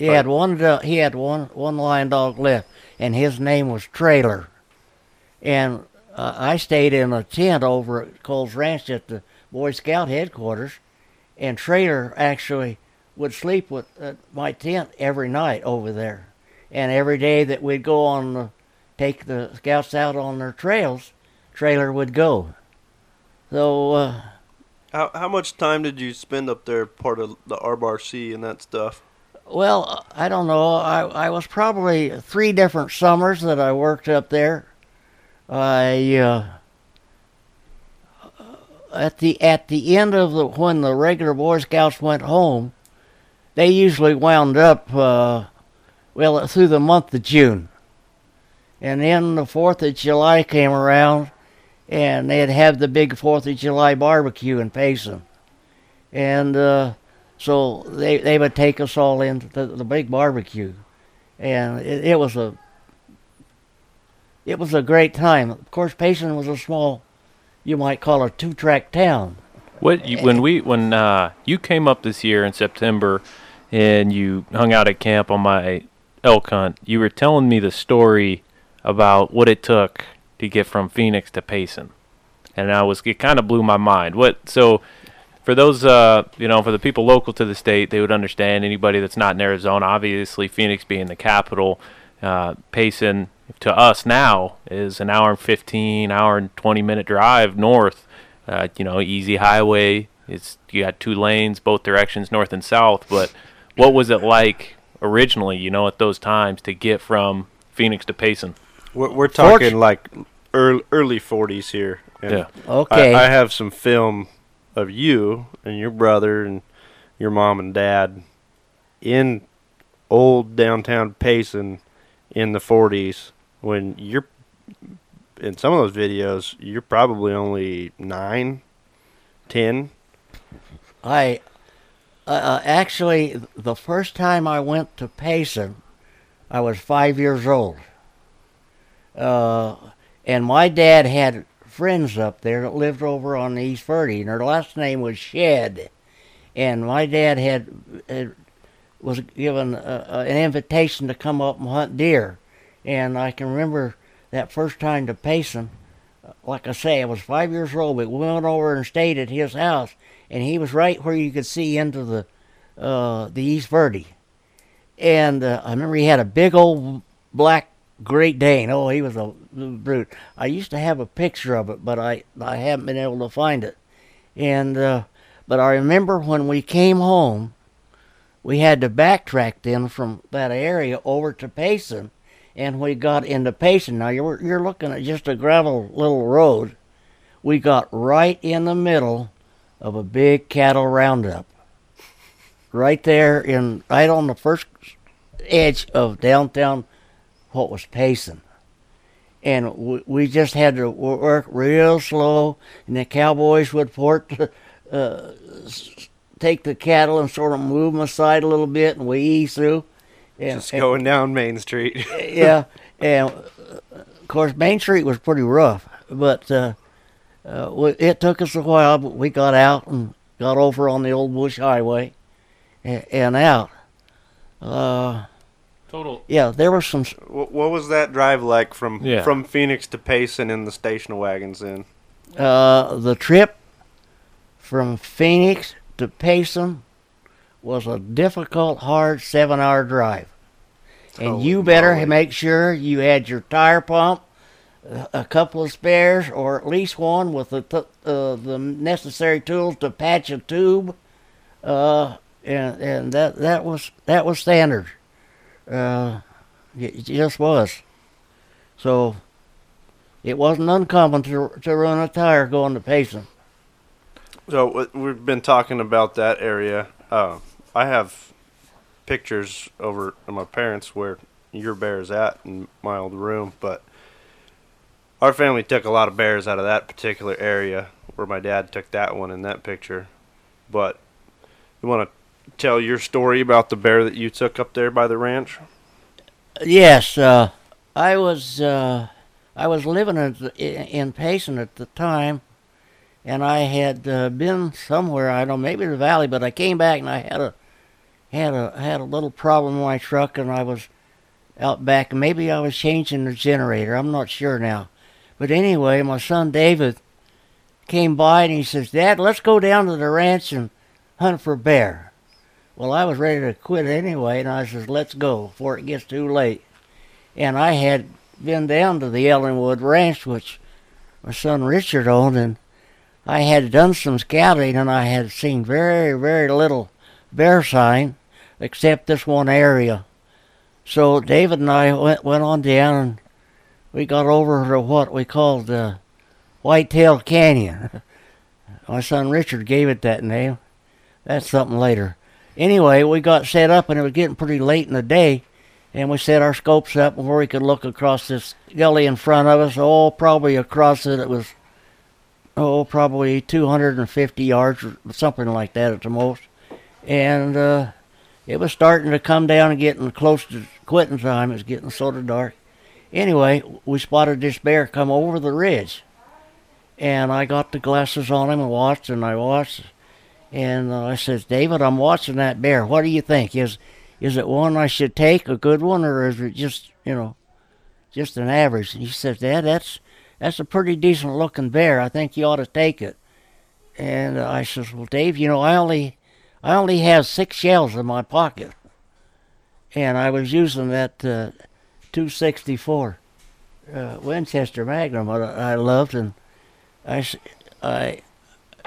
He had one. He had one one lion dog left, and his name was Trailer. And uh, I stayed in a tent over at Coles Ranch at the Boy Scout headquarters, and Trailer actually would sleep with uh, my tent every night over there. And every day that we'd go on the, take the scouts out on their trails, Trailer would go. So uh, How how much time did you spend up there, part of the RBRC and that stuff? Well, I don't know. I, I was probably three different summers that I worked up there. I uh, at the at the end of the when the regular Boy Scouts went home, they usually wound up uh, well through the month of June, and then the Fourth of July came around, and they'd have the big Fourth of July barbecue in Payson, and. Uh, so they they would take us all into the, the big barbecue, and it, it was a it was a great time. Of course, Payson was a small, you might call it two track town. What you, when we when uh, you came up this year in September, and you hung out at camp on my elk hunt, you were telling me the story about what it took to get from Phoenix to Payson, and I was it kind of blew my mind. What so for those uh, you know for the people local to the state, they would understand. Anybody that's not in Arizona, obviously Phoenix being the capital, uh, Payson to us now is an hour and 15, hour and 20 minute drive north. Uh, you know, easy highway. It's you got two lanes, both directions, north and south. But what was it like originally? You know, at those times to get from Phoenix to Payson? We're, we're talking like early early forties here. Yeah. Okay. I, I have some film of you and your brother and your mom and dad in old downtown Payson in the 40s when you're in some of those videos you're probably only nine, ten. I uh, uh, actually the first time I went to Payson, I was five years old. Uh, and my dad had friends up there that lived over on the East Verde, and her last name was Shed. And my dad had, had was given a, a, an invitation to come up and hunt deer, and I can remember that first time to Payson. Like I say, I was five years old, but we went over and stayed at his house, and he was right where you could see into the uh, the East Verde. And uh, I remember he had a big old black Great Dane. Oh, he was a brute. I used to have a picture of it, but I I haven't been able to find it. And uh, but I remember when we came home, we had to backtrack then from that area over to Payson, and we got into Payson. Now you're you're looking at just a gravel little road. We got right in the middle of a big cattle roundup. Right there in right on the first edge of downtown what was Payson. And we, we just had to work real slow, and the cowboys would port to, uh, take the cattle and sort of move them aside a little bit, and we ease through. And, Just going down Main Street. (laughs) yeah, and uh, of course Main Street was pretty rough, but uh, uh, it took us a while. But we got out and got over on the old Bush Highway, and, and out. Uh, Total. yeah, there was some. what, what was that drive like from Yeah. from Phoenix to Payson in the station wagons? In Uh, the trip from Phoenix to Payson was a difficult, hard seven-hour drive, and Holy you better moly. make sure you had your tire pump, a- a couple of spares, or at least one with the t- uh, the necessary tools to patch a tube. Uh, and and that that was that was standard. Uh, it just was. So it wasn't uncommon to to run a tire going to Payson. So we've been talking about that area. Uh, I have pictures over at my parents where your bear is at in my old room, but our family took a lot of bears out of that particular area where my dad took that one in that picture. But you want to tell your story about the bear that you took up there by the ranch? Yes, uh, I was uh, I was living in, in Payson at the time, and I had uh, been somewhere I don't know maybe the valley, but I came back and I had a had a had a little problem in my truck, and I was out back. Maybe I was changing the generator. I'm not sure now. But anyway, my son David came by and he says, Dad, let's go down to the ranch and hunt for bear. Well, I was ready to quit anyway, and I says, let's go before it gets too late. And I had been down to the Ellenwood Ranch, which my son Richard owned, and I had done some scouting, and I had seen very, very little bear sign, except this one area. So David and I went went on down, and we got over to what we called uh, Whitetail Canyon. (laughs) my son Richard gave it that name. That's something later. Anyway, we got set up, and it was getting pretty late in the day, and we set our scopes up where we could look across this gully in front of us. Oh, probably across it, it was oh, probably 250 yards or something like that at the most. And uh, it was starting to come down and getting close to quitting time. It was getting sort of dark. Anyway, we spotted this bear come over the ridge. And I got the glasses on him and watched, and I watched. And uh, I says, David, I'm watching that bear. What do you think? Is is it one I should take, a good one, or is it just, you know, just an average? And he says, Dad, that's that's a pretty decent looking bear. I think you ought to take it. And uh, I says, Well, Dave, you know, I only I only have six shells in my pocket, and I was using that uh, 264 uh, Winchester Magnum that I loved, and I I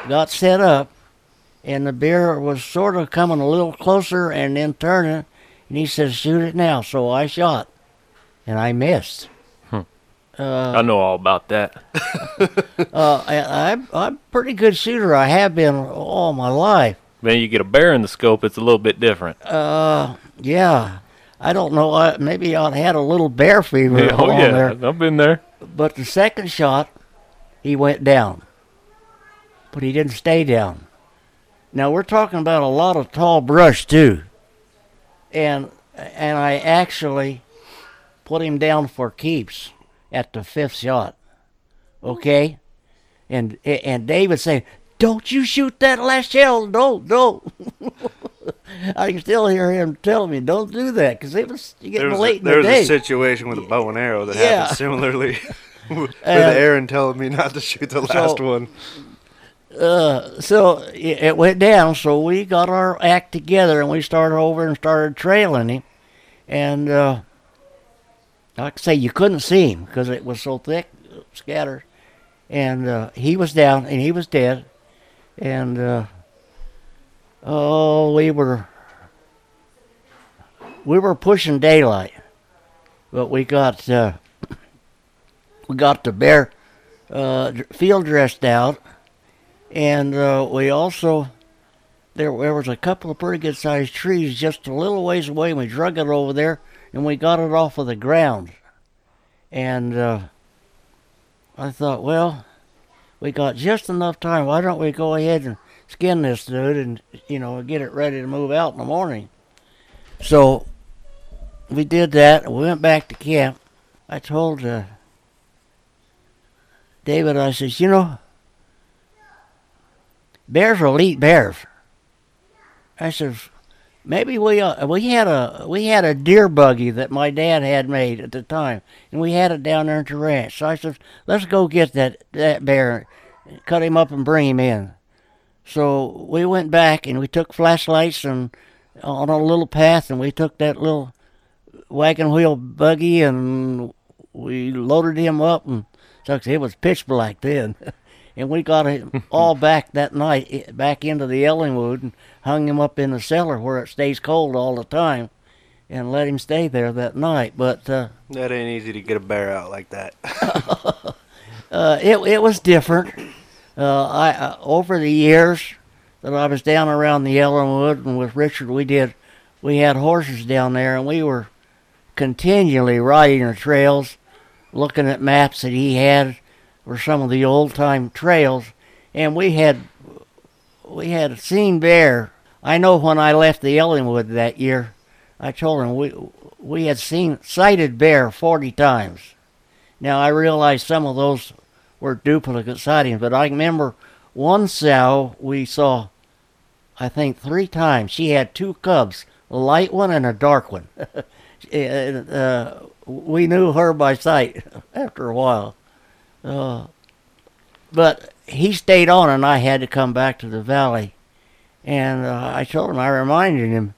got set up and the bear was sort of coming a little closer and then turning, and he says, "Shoot it now." So I shot, and I missed. Uh, I know all about that. (laughs) uh, I, I'm I'm a pretty good shooter. I have been all my life. Then you get a bear in the scope, it's a little bit different. Uh, yeah. I don't know. I, maybe I had a little bear fever Yeah, (laughs) oh yeah, there. I've been there. But the second shot, he went down. But he didn't stay down. Now we're talking about a lot of tall brush too. And and I actually put him down for keeps at the fifth shot. Okay? And and David saying, Don't you shoot that last shell. Don't, don't. (laughs) I can still hear him telling me, "Don't do that," because it was getting was, late a, in there was day. a situation with a bow and arrow that Yeah. happened similarly (laughs) with Uh, Aaron telling me not to shoot the last one. Uh, so it went down. So we got our act together and we started over and started trailing him. And uh, like I say, you couldn't see him because it was so thick, scattered. And uh, he was down and he was dead. And uh, oh, we were we were pushing daylight, but we got uh, we got the bear field dressed out and uh, we also there, there was a couple of pretty good sized trees just a little ways away and we drug it over there and we got it off of the ground. And uh, i thought well we got just enough time why don't we go ahead and skin this dude and you know get it ready to move out in the morning? So we did that we went back to camp. I told uh, david i says you know bears will eat bears. I says, maybe we uh, we had a we had a deer buggy that my dad had made at the time, and we had it down there at the ranch. So I said, let's go get that that bear, cut him up and bring him in. So we went back and we took flashlights and on a little path, and we took that little wagon wheel buggy and we loaded him up and it was pitch black then. (laughs) and we got him (laughs) all back that night back into the Ellenwood and hung him up in the cellar where it stays cold all the time and let him stay there that night. But uh, That ain't easy to get a bear out like that. (laughs) (laughs) uh, it, it was different. Uh, I uh, over the years that I was down around the Ellenwood and with Richard we did we had horses down there and we were continually riding the trails looking at maps that he had for some of the old time trails and we had we had seen bear. I know when I left the Ellenwood that year I told him we we had seen sighted bear 40 times. Now I realize some of those were duplicate sightings but I remember one sow we saw I think three times. She had two cubs a light one and a dark one. (laughs) Uh, we knew her by sight (laughs) after a while. Uh, but he stayed on, and I had to come back to the valley. And uh, I told him, I reminded him,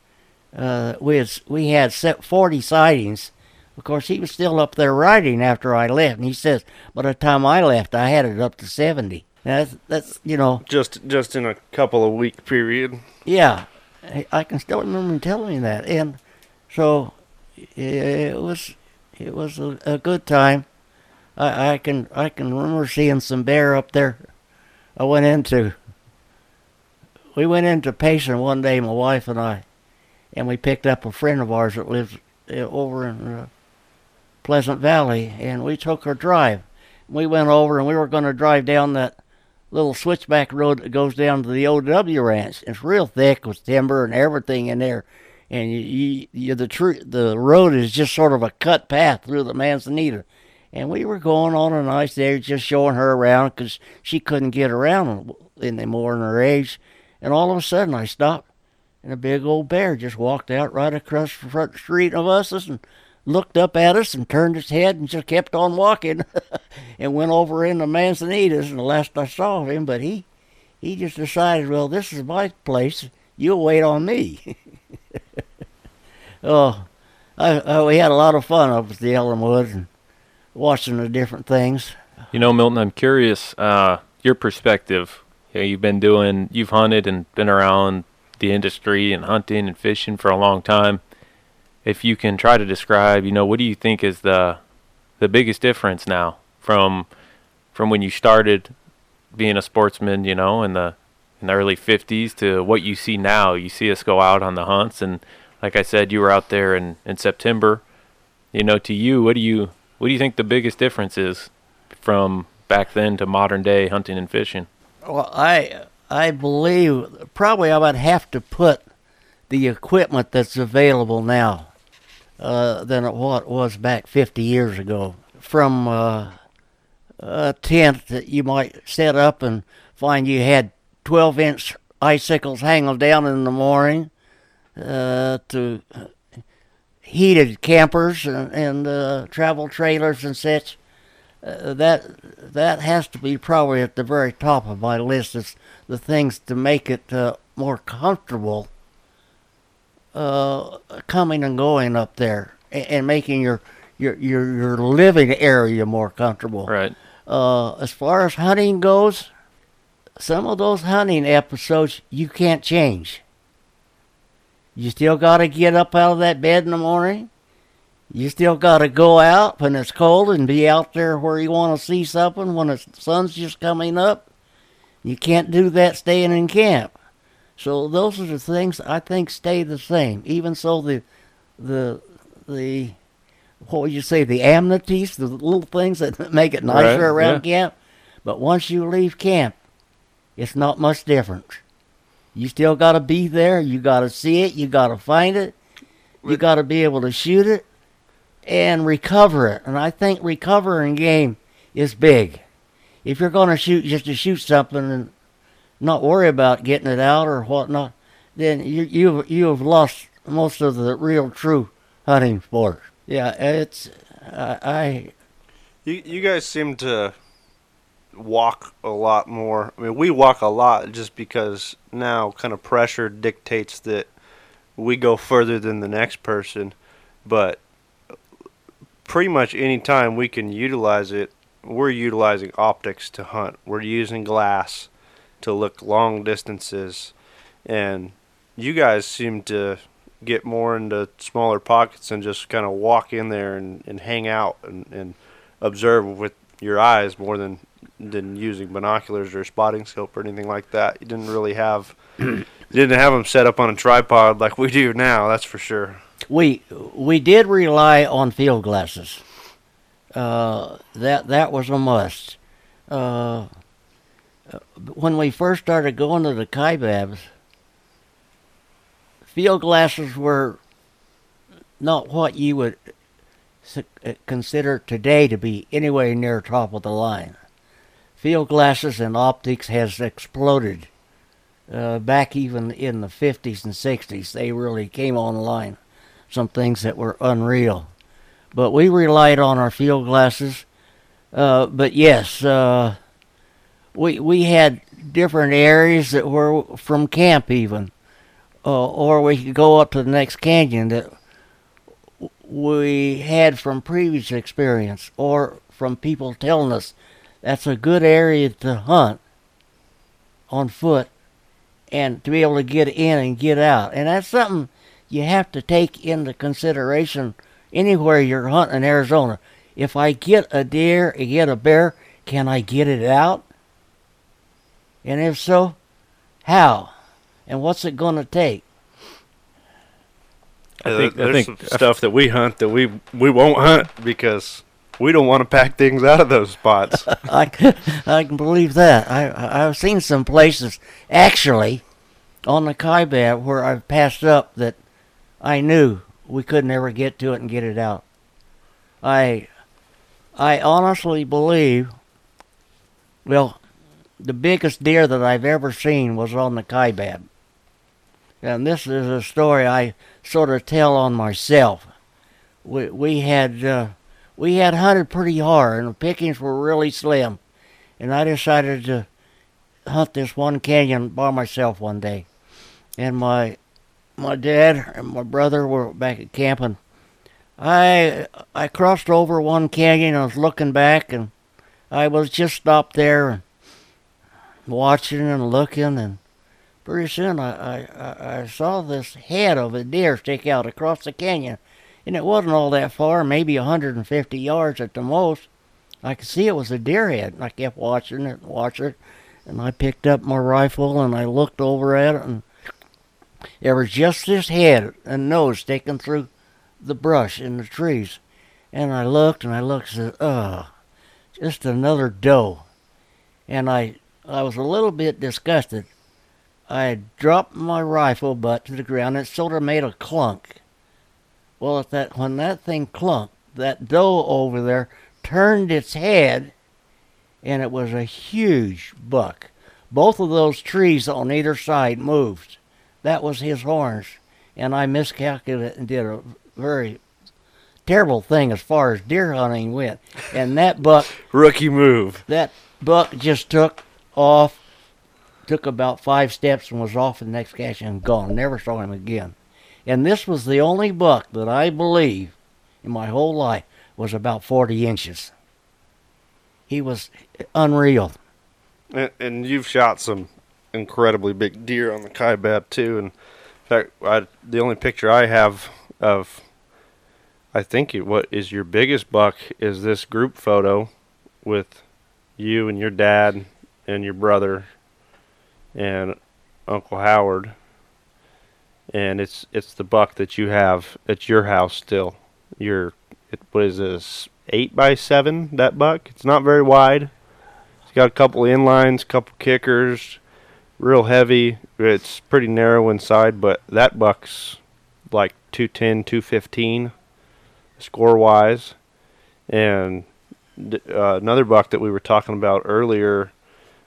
uh, we had we had set 40 sightings. Of course, he was still up there riding after I left, and he says, by the time I left, I had it up to 70. That's that's you know Just just in a couple of week period. yeah, I- I can still remember him telling me that, and so it was it was a, a good time. I, I can I can remember seeing some bear up there. I went into we went into Payson one day, my wife and I, and we picked up a friend of ours that lives uh, over in uh, Pleasant Valley, and we took her drive. We went over and we were going to drive down that little switchback road that goes down to the OW ranch. It's real thick with timber and everything in there, and you, you, you the tr- the road is just sort of a cut path through the Manzanita. And we were going on a nice day, just showing her around because she couldn't get around anymore in her age. And all of a sudden, I stopped, and a big old bear just walked out right across the front street of us and looked up at us and turned his head and just kept on walking (laughs) and went over into Manzanitas. And the last I saw of him, but he he just decided, well, this is my place. You'll wait on me. (laughs) oh, I, I, we had a lot of fun up at the Ellenwood and watching the different things. You know, Milton, I'm curious uh, your perspective. You know, you've been doing, you've hunted and been around the industry and hunting and fishing for a long time. If you can try to describe, you know, what do you think is the the biggest difference now from from when you started being a sportsman, you know, in the in the early 50s to what you see now? You see us go out on the hunts, and like I said, you were out there in in September. You know, to you, what do you what do you think the biggest difference is from back then to modern day hunting and fishing? Well, I I believe probably I would have to put the equipment that's available now uh, than what was back 50 years ago. From uh, a tent that you might set up and find you had 12 inch icicles hanging down in the morning uh, to heated campers and, and uh, travel trailers and such. Uh, that that has to be probably at the very top of my list. Is the things to make it uh, more comfortable uh, coming and going up there, and, and making your, your your your living area more comfortable. Right. Uh, as far as hunting goes, some of those hunting episodes you can't change. You still got to get up out of that bed in the morning. You still got to go out when it's cold and be out there where you want to see something when the sun's just coming up. You can't do that staying in camp. So those are the things I think stay the same. Even so, the the the what would you say the amenities, the little things that (laughs) make it nicer Right, around yeah. camp. But once you leave camp, it's not much different. You still got to be there. You got to see it. You got to find it. You got to be able to shoot it and recover it. And I think recovering game is big. If you're going to shoot just to shoot something and not worry about getting it out or whatnot, then you you you have lost most of the real true hunting sport. Yeah, it's I, I You you guys seem to walk a lot more. I mean, we walk a lot just because now kind of pressure dictates that we go further than the next person, but pretty much any time we can utilize it, we're utilizing optics to hunt. We're using glass to look long distances, and you guys seem to get more into smaller pockets and just kind of walk in there and, and hang out and, and observe with your eyes more than than using binoculars or a spotting scope or anything like that. You didn't really have (clears throat) you didn't have them set up on a tripod like we do now. That's for sure. we we did rely on field glasses. Uh, that that was a must. Uh, when we first started going to the Kaibabs, field glasses were not what you would uh, consider today to be anywhere near top of the line. Field glasses and optics has exploded. Uh, back even in the 50s and 60s, they really came online. some things that were unreal. But we relied on our field glasses. Uh, but yes, uh, we we had different areas that were from camp even, uh, or we could go up to the next canyon that we had from previous experience or from people telling us that's a good area to hunt on foot and to be able to get in and get out. And that's something you have to take into consideration anywhere you're hunting in Arizona. If I get a deer, I get a bear, can I get it out? And if so, how? And what's it going to take? I uh, think- I there's think- some stuff that we hunt that we we won't hunt because we don't want to pack things out of those spots. (laughs) I, can believe that. I, I- I've seen some places, actually, on the Kaibab where I've passed up that I knew we could never get to it and get it out. I, I honestly believe, well, the biggest deer that I've ever seen was on the Kaibab. And this is a story I sort of tell on myself. We, we had, uh, we had hunted pretty hard and the pickings were really slim. And I decided to hunt this one canyon by myself one day. And my my dad and my brother were back at camp I I crossed over one canyon and I was looking back and I was just stopped there and watching and looking and pretty soon I, I- I saw this head of a deer stick out across the canyon and it wasn't all that far, maybe 150 yards at the most. I could see it was a deer head, and I kept watching it and watching it. And I picked up my rifle and I looked over at it, and there was just this head and nose sticking through the brush in the trees. And I looked and I looked and said, "Ugh, just another doe." And I, I was a little bit disgusted. I dropped my rifle butt to the ground. And it sort of made a clunk. Well, at that when that thing clunked, that doe over there turned its head, and it was a huge buck. Both of those trees on either side moved. That was his horns, and I miscalculated and did a very terrible thing as far as deer hunting went. And that buck, (laughs) Rookie move. that buck just took off, took about five steps and was off the next cache and gone. Never saw him again. And this was the only buck that I believe in my whole life was about 40 inches. He was unreal. And, and you've shot some incredibly big deer on the Kaibab too. And in fact, I, the only picture I have of, I think it, what is your biggest buck is this group photo with you and your dad and your brother and Uncle Howard. And it's it's the buck that you have at your house still. Your it, what is this eight by seven? That buck. It's not very wide. It's got a couple inlines, couple kickers, real heavy. It's pretty narrow inside, but that buck's like 210, 215 score wise. And uh, another buck that we were talking about earlier,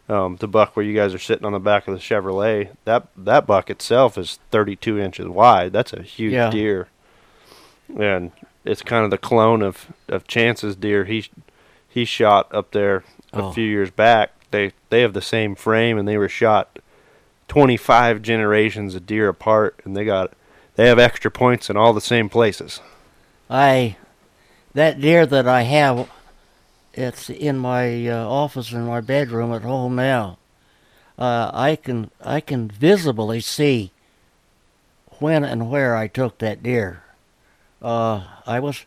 um, the buck where you guys are sitting on the back of the Chevrolet, that that buck itself is 32 inches wide. That's a huge Yeah. deer. And it's kind of the clone of, of Chance's deer. He he shot up there a Oh. few years back. They they have the same frame and they were shot 25 generations of deer apart and they got they have extra points in all the same places. I, that deer that I have, it's in my uh, office in my bedroom at home now. Uh, I can I can visibly see when and where I took that deer. Uh, I was,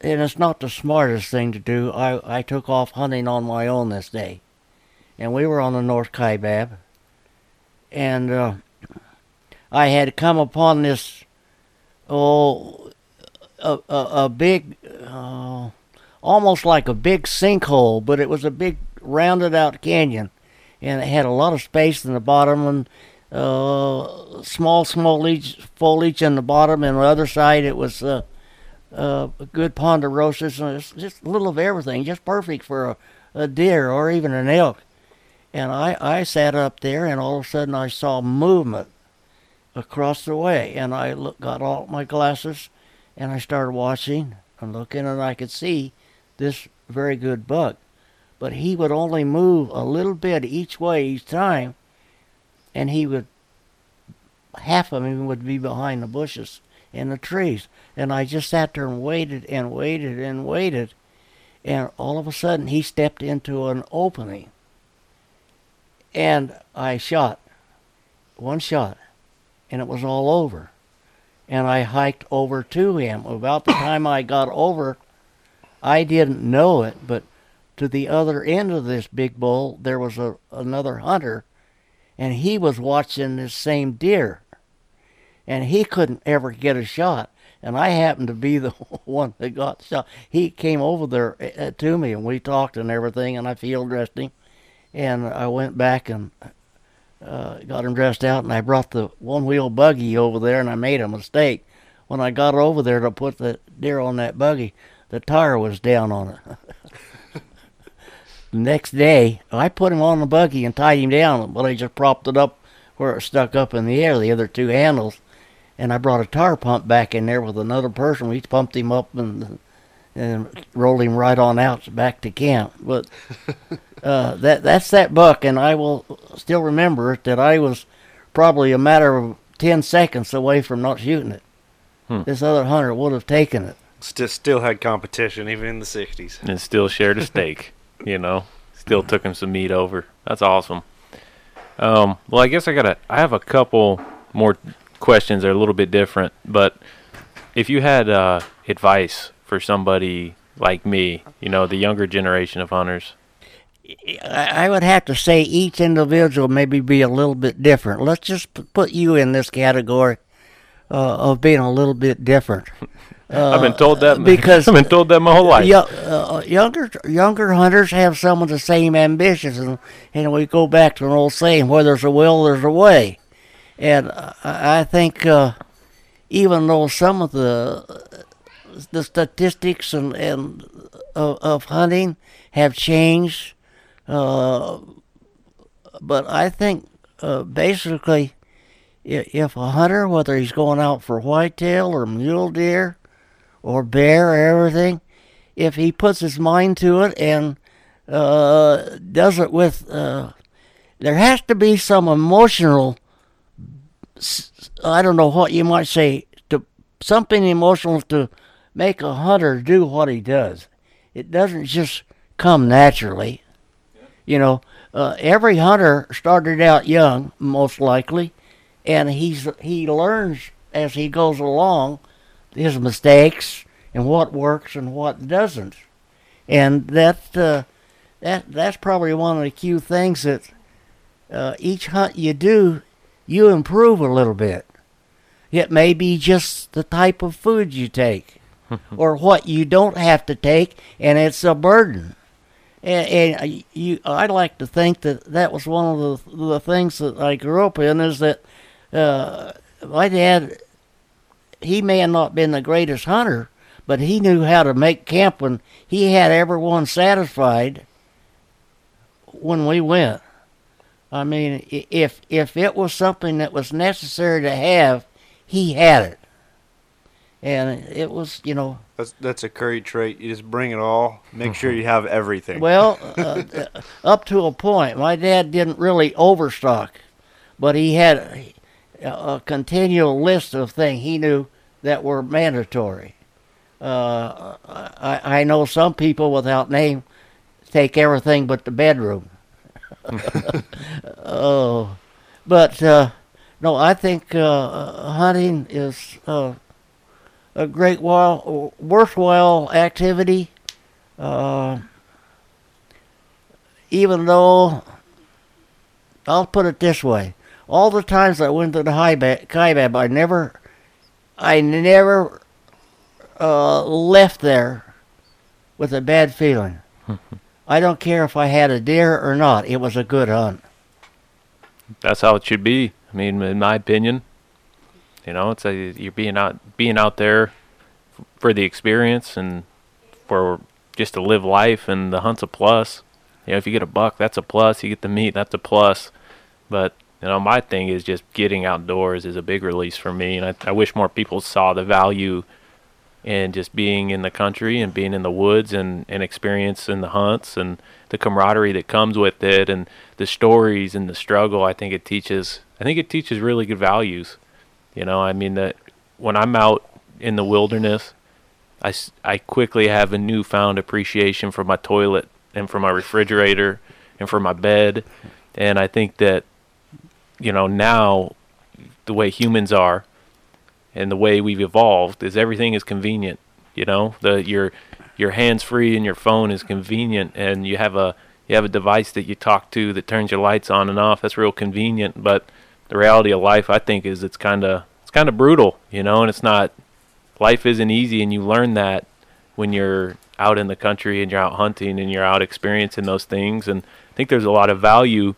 and it's not the smartest thing to do. I I took off hunting on my own this day, and we were on the North Kaibab, and uh, I had come upon this oh a, a, a big, uh, almost like a big sinkhole, but it was a big rounded out canyon, and it had a lot of space in the bottom and uh, small, small leach, foliage in the bottom, and the other side it was uh, uh, a good ponderosas, and it's just a little of everything, just perfect for a, a deer or even an elk. And I, I sat up there, and all of a sudden I saw movement across the way, and I look, got all my glasses, and I started watching and looking, and I could see this very good buck, but he would only move a little bit each way each time, and he would half of him would be behind the bushes and the trees, and I just sat there and waited and waited and waited, and all of a sudden he stepped into an opening, and I shot one shot, and it was all over. And I hiked over to him. About the time I got over, I didn't know it, but to the other end of this big bull, there was a, another hunter, and he was watching this same deer. And he couldn't ever get a shot. And I happened to be (laughs) the one that got shot. He came over there uh, to me, and we talked and everything, and I field dressed him. And I went back and uh, got him dressed out, and I brought the one wheel buggy over there, and I made a mistake. When I got over there to put the deer on that buggy, the tire was down on it. the (laughs) next day, I put him on the buggy and tied him down, but I just propped it up where it stuck up in the air, the other two handles, and I brought a tire pump back in there with another person. We pumped him up and and rolled him right on out back to camp. But (laughs) uh, that that's that buck, and I will still remember it. That I was probably a matter of ten seconds away from not shooting it. Hmm. This other hunter would have taken it. Still, still had competition even in the '60s. and still shared a steak. (laughs) you know, still took him some meat over. That's awesome. Um, well, I guess I gotta. I have a couple more questions They're a little bit different, but if you had uh, advice for somebody like me, you know, the younger generation of hunters, I I would have to say each individual maybe be a little bit different. Let's just put you in this category uh, of being a little bit different. (laughs) I've been told that because (laughs) I've been told that my whole life. Yo- uh, younger younger hunters have some of the same ambitions, and and we go back to an old saying: "Where there's a will, there's a way." And I I think uh, even though some of the the statistics and and of, of hunting have changed, uh, but I think uh, basically, if a hunter, whether he's going out for whitetail or mule deer or bear or everything, if he puts his mind to it and uh, does it with, uh, there has to be some emotional, I don't know what you might say, to something emotional to make a hunter do what he does. It doesn't just come naturally. You know, uh, every hunter started out young, most likely, and he's he learns as he goes along his mistakes and what works and what doesn't. And that uh, that that's probably one of the key things that uh, each hunt you do, you improve a little bit. It may be just the type of food you take, (laughs) or what you don't have to take, and it's a burden. And, and you, I like to think that that was one of the the things that I grew up in is that uh, my dad he may have not been the greatest hunter, but he knew how to make camp when he had everyone satisfied when we went. I mean, if if it was something that was necessary to have, he had it, and it was you know That's that's a Currie trait. You just bring it all. Make sure you have everything. well (laughs) uh, uh, up to a point. My dad didn't really overstock, but he had a, continual list of things he knew that were mandatory. Uh, I, I know some people without name take everything but the bedroom. (laughs) oh, but uh, no, I think uh, hunting is uh, a great while, worthwhile activity. Uh, even though, I'll put it this way: all the times I went to the high ba- Kaibab, I never, I never uh, left there with a bad feeling. (laughs) I don't care if I had a deer or not; it was a good hunt. That's how it should be. I mean, in my opinion, you know, it's a you're being out being out there for the experience and for just to live life, and the hunt's a plus. You know, if you get a buck, that's a plus. You get the meat, that's a plus. But You know, my thing is just getting outdoors is a big release for me, and I, I wish more people saw the value in just being in the country and being in the woods and, and experiencing the hunts and the camaraderie that comes with it and the stories and the struggle. I think it teaches. I think it teaches really good values. You know, I mean that when I'm out in the wilderness, I I quickly have a newfound appreciation for my toilet and for my refrigerator and for my bed. And I think that, you know, now the way humans are and the way we've evolved is everything is convenient. You know, the your your hands free and your phone is convenient and you have a you have a device that you talk to that turns your lights on and off. That's real convenient, but the reality of life I think is it's kind of it's kind of brutal, you know, and it's not life isn't easy and you learn that when you're out in the country and you're out hunting and you're out experiencing those things and I think there's a lot of value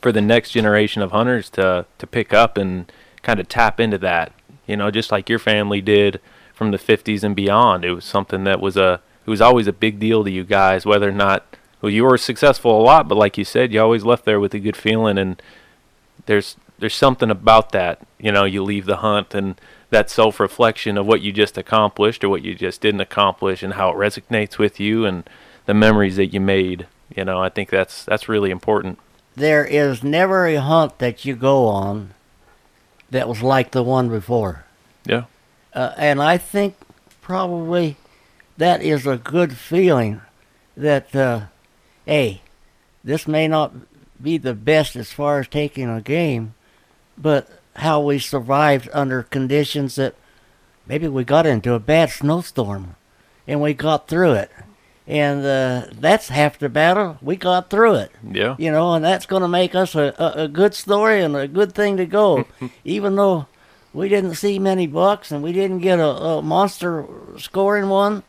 for the next generation of hunters to to pick up and kind of tap into that you know just like your family did from the 50s and beyond. It was something that was a it was always a big deal to you guys whether or not well you were successful a lot but like you said you always left there with a good feeling and there's there's something about that you know you leave the hunt and that self-reflection of what you just accomplished or what you just didn't accomplish and how it resonates with you and the memories that you made you know i think that's that's really important There is never a hunt that you go on that was like the one before. yeah Uh, and I think probably that is a good feeling that, uh, hey, this may not be the best as far as taking a game, but how we survived under conditions that maybe we got into a bad snowstorm and we got through it. And uh, that's half the battle. We got through it yeah you know, and that's going to make us a, a, a good story and a good thing to go, (laughs) even though we didn't see many bucks and we didn't get a, a monster scoring one.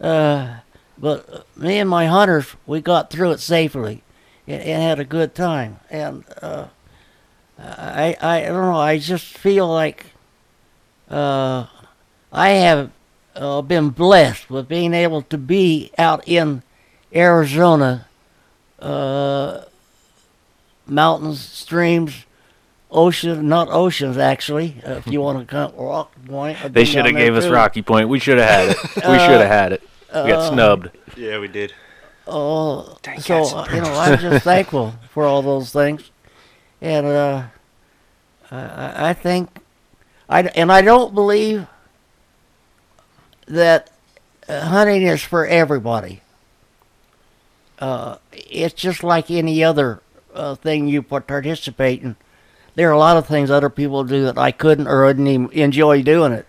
Uh, but me and my hunters, we got through it safely and, and had a good time. And uh, I, I, I don't know, I just feel like uh, I have uh, been blessed with being able to be out in Arizona uh, mountains, streams, oceans, not oceans actually, uh, if you want to come rock point. I've They should have down there gave us. Rocky Point. We should have had it. (laughs) we Uh, should have had it. We got uh, snubbed. Yeah, we did. Oh, Dang so uh, you know, I'm just (laughs) thankful for all those things, and uh, I- I, I think, I and I don't believe that uh, hunting is for everybody. Uh, it's just like any other uh, thing you participate in. There are a lot of things other people do that I couldn't or wouldn't even enjoy doing it,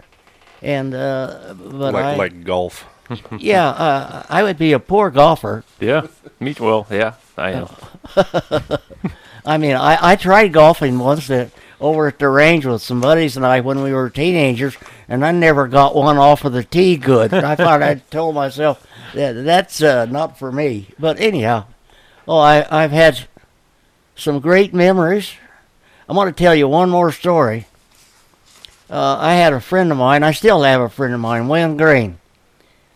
and uh, but like I, like golf. (laughs) yeah, uh, I would be a poor golfer. Yeah. Me well, yeah. I am. (laughs) I mean, I, I tried golfing once at, over at the range with some buddies and I when we were teenagers, and I never got one off of the tee good. I thought I (laughs) told myself that that's uh, not for me. But anyhow, oh, I I've had some great memories. I'm going to tell you one more story. Uh, I had a friend of mine. I still have a friend of mine, Wayne Green.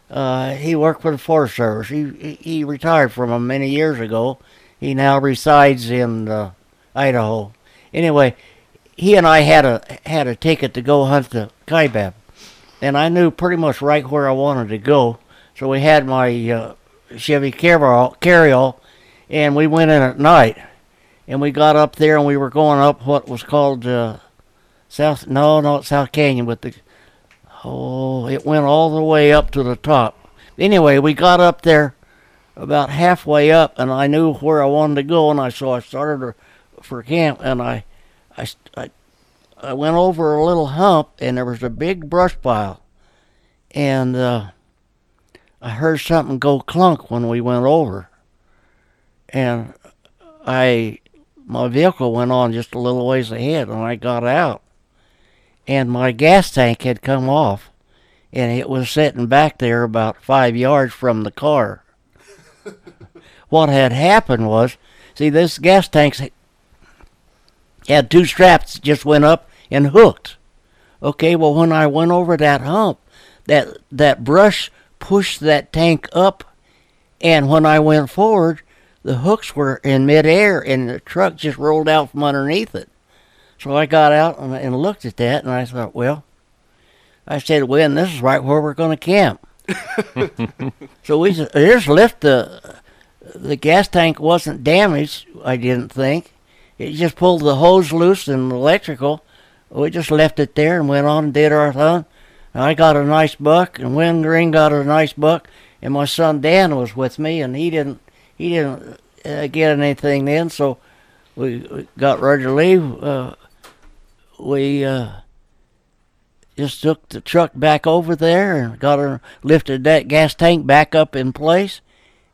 Uh, he worked for the Forest Service. He, he he retired from them many years ago. He now resides in uh, Idaho. Anyway, he and I had a had a ticket to go hunt the Kaibab, and I knew pretty much right where I wanted to go. So we had my uh, Chevy carryall, carryall, and we went in at night. And we got up there, and we were going up what was called uh, South. No, not South Canyon, but the oh, it went all the way up to the top. Anyway, we got up there about halfway up, and I knew where I wanted to go, and I so I started for camp, and I, I, I, I went over a little hump, and there was a big brush pile, and uh, I heard something go clunk when we went over, and I, my vehicle went on just a little ways ahead, and I got out, and my gas tank had come off, and it was sitting back there about five yards from the car. (laughs) What had happened was, see, this gas tank had two straps just went up and hooked. Okay, well, when I went over that hump, that that brush pushed that tank up, and when I went forward, the hooks were in midair and the truck just rolled out from underneath it. So I got out and, and looked at that and I thought, well, I said, well, this is right where we're going to camp. (laughs) so we just, just lift the the gas tank wasn't damaged. I didn't think it just pulled the hose loose and electrical. We just left it there and went on and did our thing. I got a nice buck, and Win Green got a nice buck, and my son Dan was with me, and he didn't he didn't uh, get anything then, so we, we got ready to leave. Uh, we uh, just took the truck back over there and got her lifted that gas tank back up in place,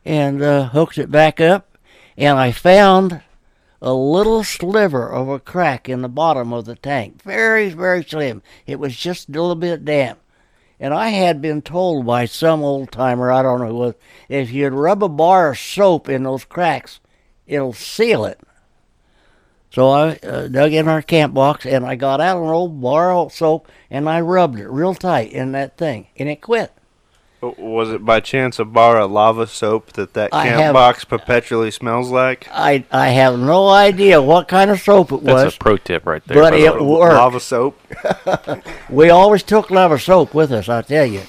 and uh, hooked it back up, and I found a little sliver of a crack in the bottom of the tank. Very, very slim. It was just a little bit damp. And I had been told by some old timer, I don't know who was, if you'd rub a bar of soap in those cracks, it'll seal it. So I uh, dug in our camp box and I got out an old bar of soap and I rubbed it real tight in that thing and it quit. Was it by chance a bar of lava soap that that I camp have- box perpetually smells like? I I have no idea what kind of soap it was. That's was, a pro tip right there. but by the it way. worked. Lava soap. (laughs) We always took lava soap with us, I tell you.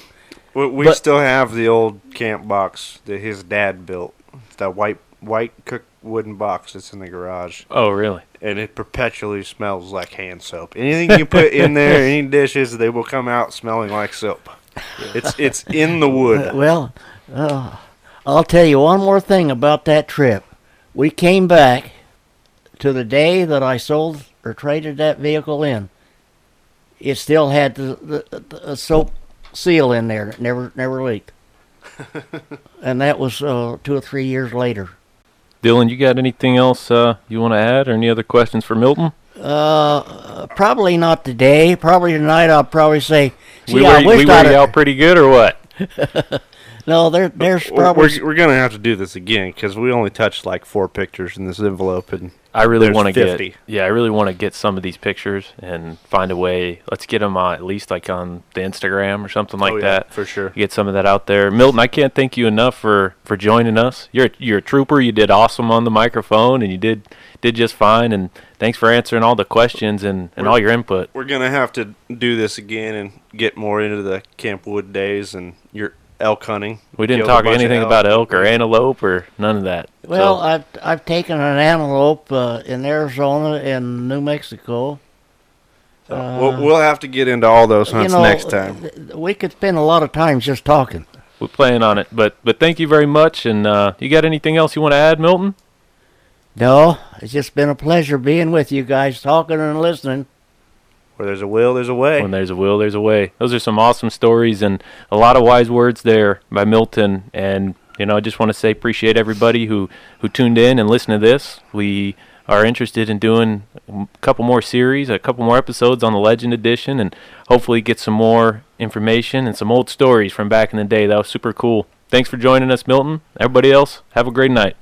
We, we But- still have the old camp box that his dad built. It's that white white cooked wooden box that's in the garage, Oh, really? and it perpetually smells like hand soap. Anything you put in there, (laughs) any dishes, they will come out smelling like soap. (laughs) It's it's in the wood. Well, uh, I'll tell you one more thing about that trip. We came back to the day that I sold or traded that vehicle in. It still had the, the, the soap seal in there. It never never leaked. (laughs) and that was uh, two or three years later. Dillon, you got anything else uh, you want to add, or any other questions for Milton? Uh, probably not today. Probably tonight. I'll probably say. See, we I were, wished we were I'd you have- out pretty good, or what? (laughs) (laughs) No, there, there's probably. we're, we're gonna have to do this again because we only touched like four pictures in this envelope, and I really want to get yeah, I really want to get some of these pictures and find a way. Let's get them uh, at least like on the Instagram or something like Oh, yeah, that. for sure. Get some of that out there. Milton, I can't thank you enough for for joining us. You're you're a trooper. You did awesome on the microphone, and you did did just fine. And thanks for answering all the questions and and all your input. We're gonna have to do this again and get more into the Camp Wood days and your elk hunting. We didn't talk bunch of anything about elk or antelope or none of that. Well, So- I've I've taken an antelope uh, in Arizona and New Mexico. So we'll, we'll have to get into all those hunts you know, next time. We could spend a lot of time just talking. we're playing on it. But but thank you very much. And uh, you got anything else you want to add, Milton? No, it's just been a pleasure being with you guys, talking and listening. Where there's a will, there's a way. When there's a will, there's a way. Those are some awesome stories and a lot of wise words there by Milton. And you know, I just want to say appreciate everybody who who tuned in and listened to this. We are interested in doing a couple more series, a couple more episodes on the Legend Edition, and hopefully get some more information and some old stories from back in the day. That was super cool. Thanks for joining us, Milton. Everybody else, have a great night.